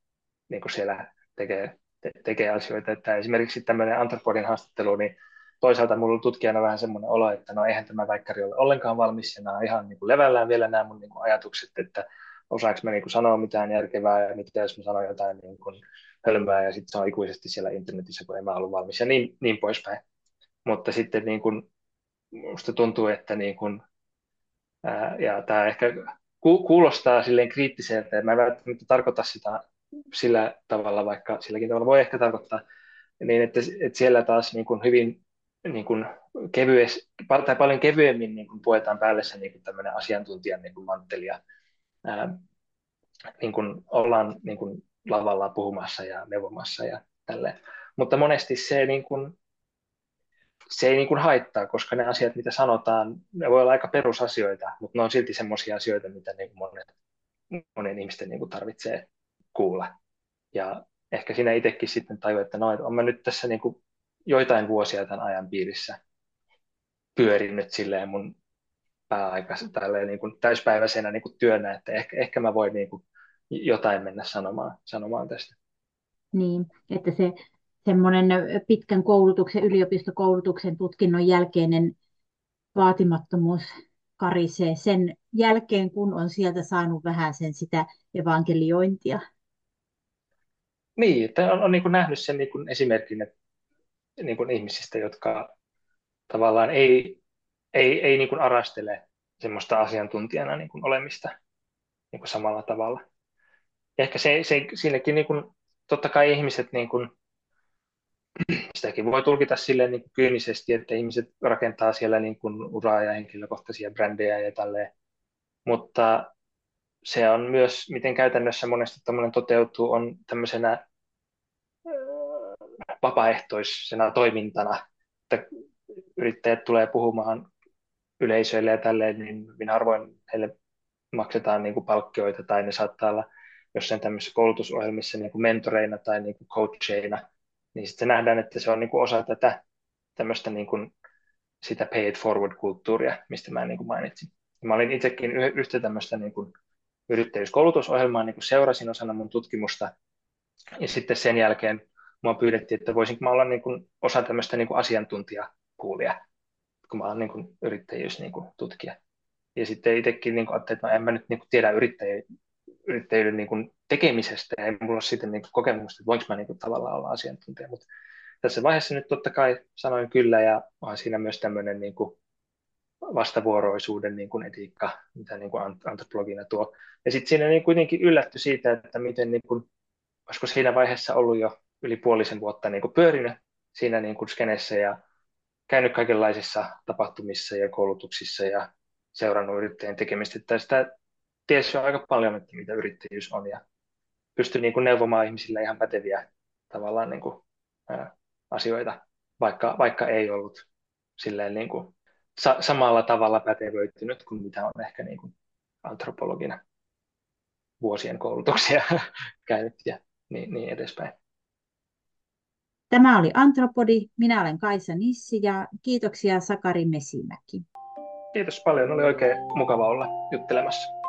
niin kuin siellä tekee, te, tekee asioita. Että esimerkiksi tämmöinen Antropodin haastattelu, niin toisaalta minulla on tutkijana vähän semmoinen olo, että no eihän tämä väikkäri ole ollenkaan valmis, ja nämä on ihan niin kuin levällään vielä nämä mun niin kuin ajatukset, että osaanko mä niin kuin sanoa mitään järkevää, ja mitä jos mä sanon jotain niin kuin hölmää, ja sitten se on ikuisesti siellä internetissä, kun en mä ollut valmis, ja niin, niin poispäin mutta sitten niin kuin, musta tuntuu, että niin kuin Ja tämä ehkä kuulostaa silleen kriittiseltä, ja mä en välttämättä tarkoita sitä sillä tavalla, vaikka silläkin tavalla voi ehkä tarkoittaa, niin että, että siellä taas niin kuin hyvin niin kuin kevyes, tai paljon kevyemmin niin kuin puetaan päälle se niin kuin tämmöinen asiantuntijan niin kuin mantteli ja ää, niin kuin ollaan niin kuin lavalla puhumassa ja neuvomassa ja tälleen. Mutta monesti se, niin kuin, se ei niin kuin haittaa, koska ne asiat, mitä sanotaan, ne voi olla aika perusasioita, mutta ne on silti semmoisia asioita, mitä niin monet, monen ihmisten niin kuin tarvitsee kuulla. Ja ehkä siinä itsekin sitten tajuu, että no, on mä nyt tässä niin kuin joitain vuosia tämän ajan piirissä pyörinyt silleen mun niin kuin täyspäiväisenä niin kuin työnä, että ehkä, ehkä mä voin niin kuin jotain mennä sanomaan, sanomaan tästä. Niin, että se semmoinen pitkän koulutuksen, yliopistokoulutuksen tutkinnon jälkeinen vaatimattomuus karisee sen jälkeen, kun on sieltä saanut vähän sen sitä evankeliointia. Niin, on, on niin kuin nähnyt sen niin kuin esimerkin että niin kuin ihmisistä, jotka tavallaan ei, ei, ei niin kuin arastele semmoista asiantuntijana niin kuin olemista niin kuin samalla tavalla. Ja ehkä se, se, siinäkin niin kuin, totta kai ihmiset, niin kuin, sitäkin voi tulkita silleen niin kyynisesti, että ihmiset rakentaa siellä niin kuin uraa ja henkilökohtaisia brändejä ja tälleen. Mutta se on myös, miten käytännössä monesti tämmöinen toteutuu, on tämmöisenä vapaaehtoisena toimintana, että yrittäjät tulee puhumaan yleisöille ja tälleen, niin minä harvoin heille maksetaan niin kuin palkkioita tai ne saattaa olla jossain tämmöisissä koulutusohjelmissa niin kuin mentoreina tai niin kuin coacheina, niin sitten nähdään, että se on niin kuin osa tätä tämmöistä niin kuin sitä pay it forward-kulttuuria, mistä mä niin kuin mainitsin. Mä olin itsekin yhtä tämmöistä niin kuin yrittäjyyskoulutusohjelmaa niin kuin seurasin osana mun tutkimusta, ja sitten sen jälkeen mua pyydettiin, että voisinko mä olla niin kuin osa tämmöistä niin kuin kun mä olen niin kuin yrittäjyystutkija. Niin ja sitten itsekin niin kuin ajattelin, että no en mä nyt niin kuin tiedä yrittäjyyden niin kuin tekemisestä ja ei mulla ole siitä niin kokemusta, että voinko mä niin kuin tavallaan olla asiantuntija. Mutta tässä vaiheessa nyt totta kai sanoin kyllä ja on siinä myös tämmöinen niin kuin vastavuoroisuuden niin kuin etiikka, mitä niin kuin antropologina tuo. Ja sitten siinä niin kuitenkin yllätty siitä, että miten niin kuin, olisiko siinä vaiheessa ollut jo yli puolisen vuotta niin kuin pyörinyt siinä niin kuin skenessä ja käynyt kaikenlaisissa tapahtumissa ja koulutuksissa ja seurannut yrittäjien tekemistä. Tästä tiesi jo aika paljon, että mitä yrittäjyys on ja pystyi niin kuin neuvomaan ihmisille ihan päteviä tavallaan niin kuin, ää, asioita, vaikka, vaikka ei ollut silleen niin kuin, sa- samalla tavalla pätevöitynyt kuin mitä on ehkä niin kuin antropologina vuosien koulutuksia käynyt ja niin, niin edespäin. Tämä oli Antropodi. Minä olen Kaisa Nissi ja kiitoksia Sakari Mesimäki. Kiitos paljon. Oli oikein mukava olla juttelemassa.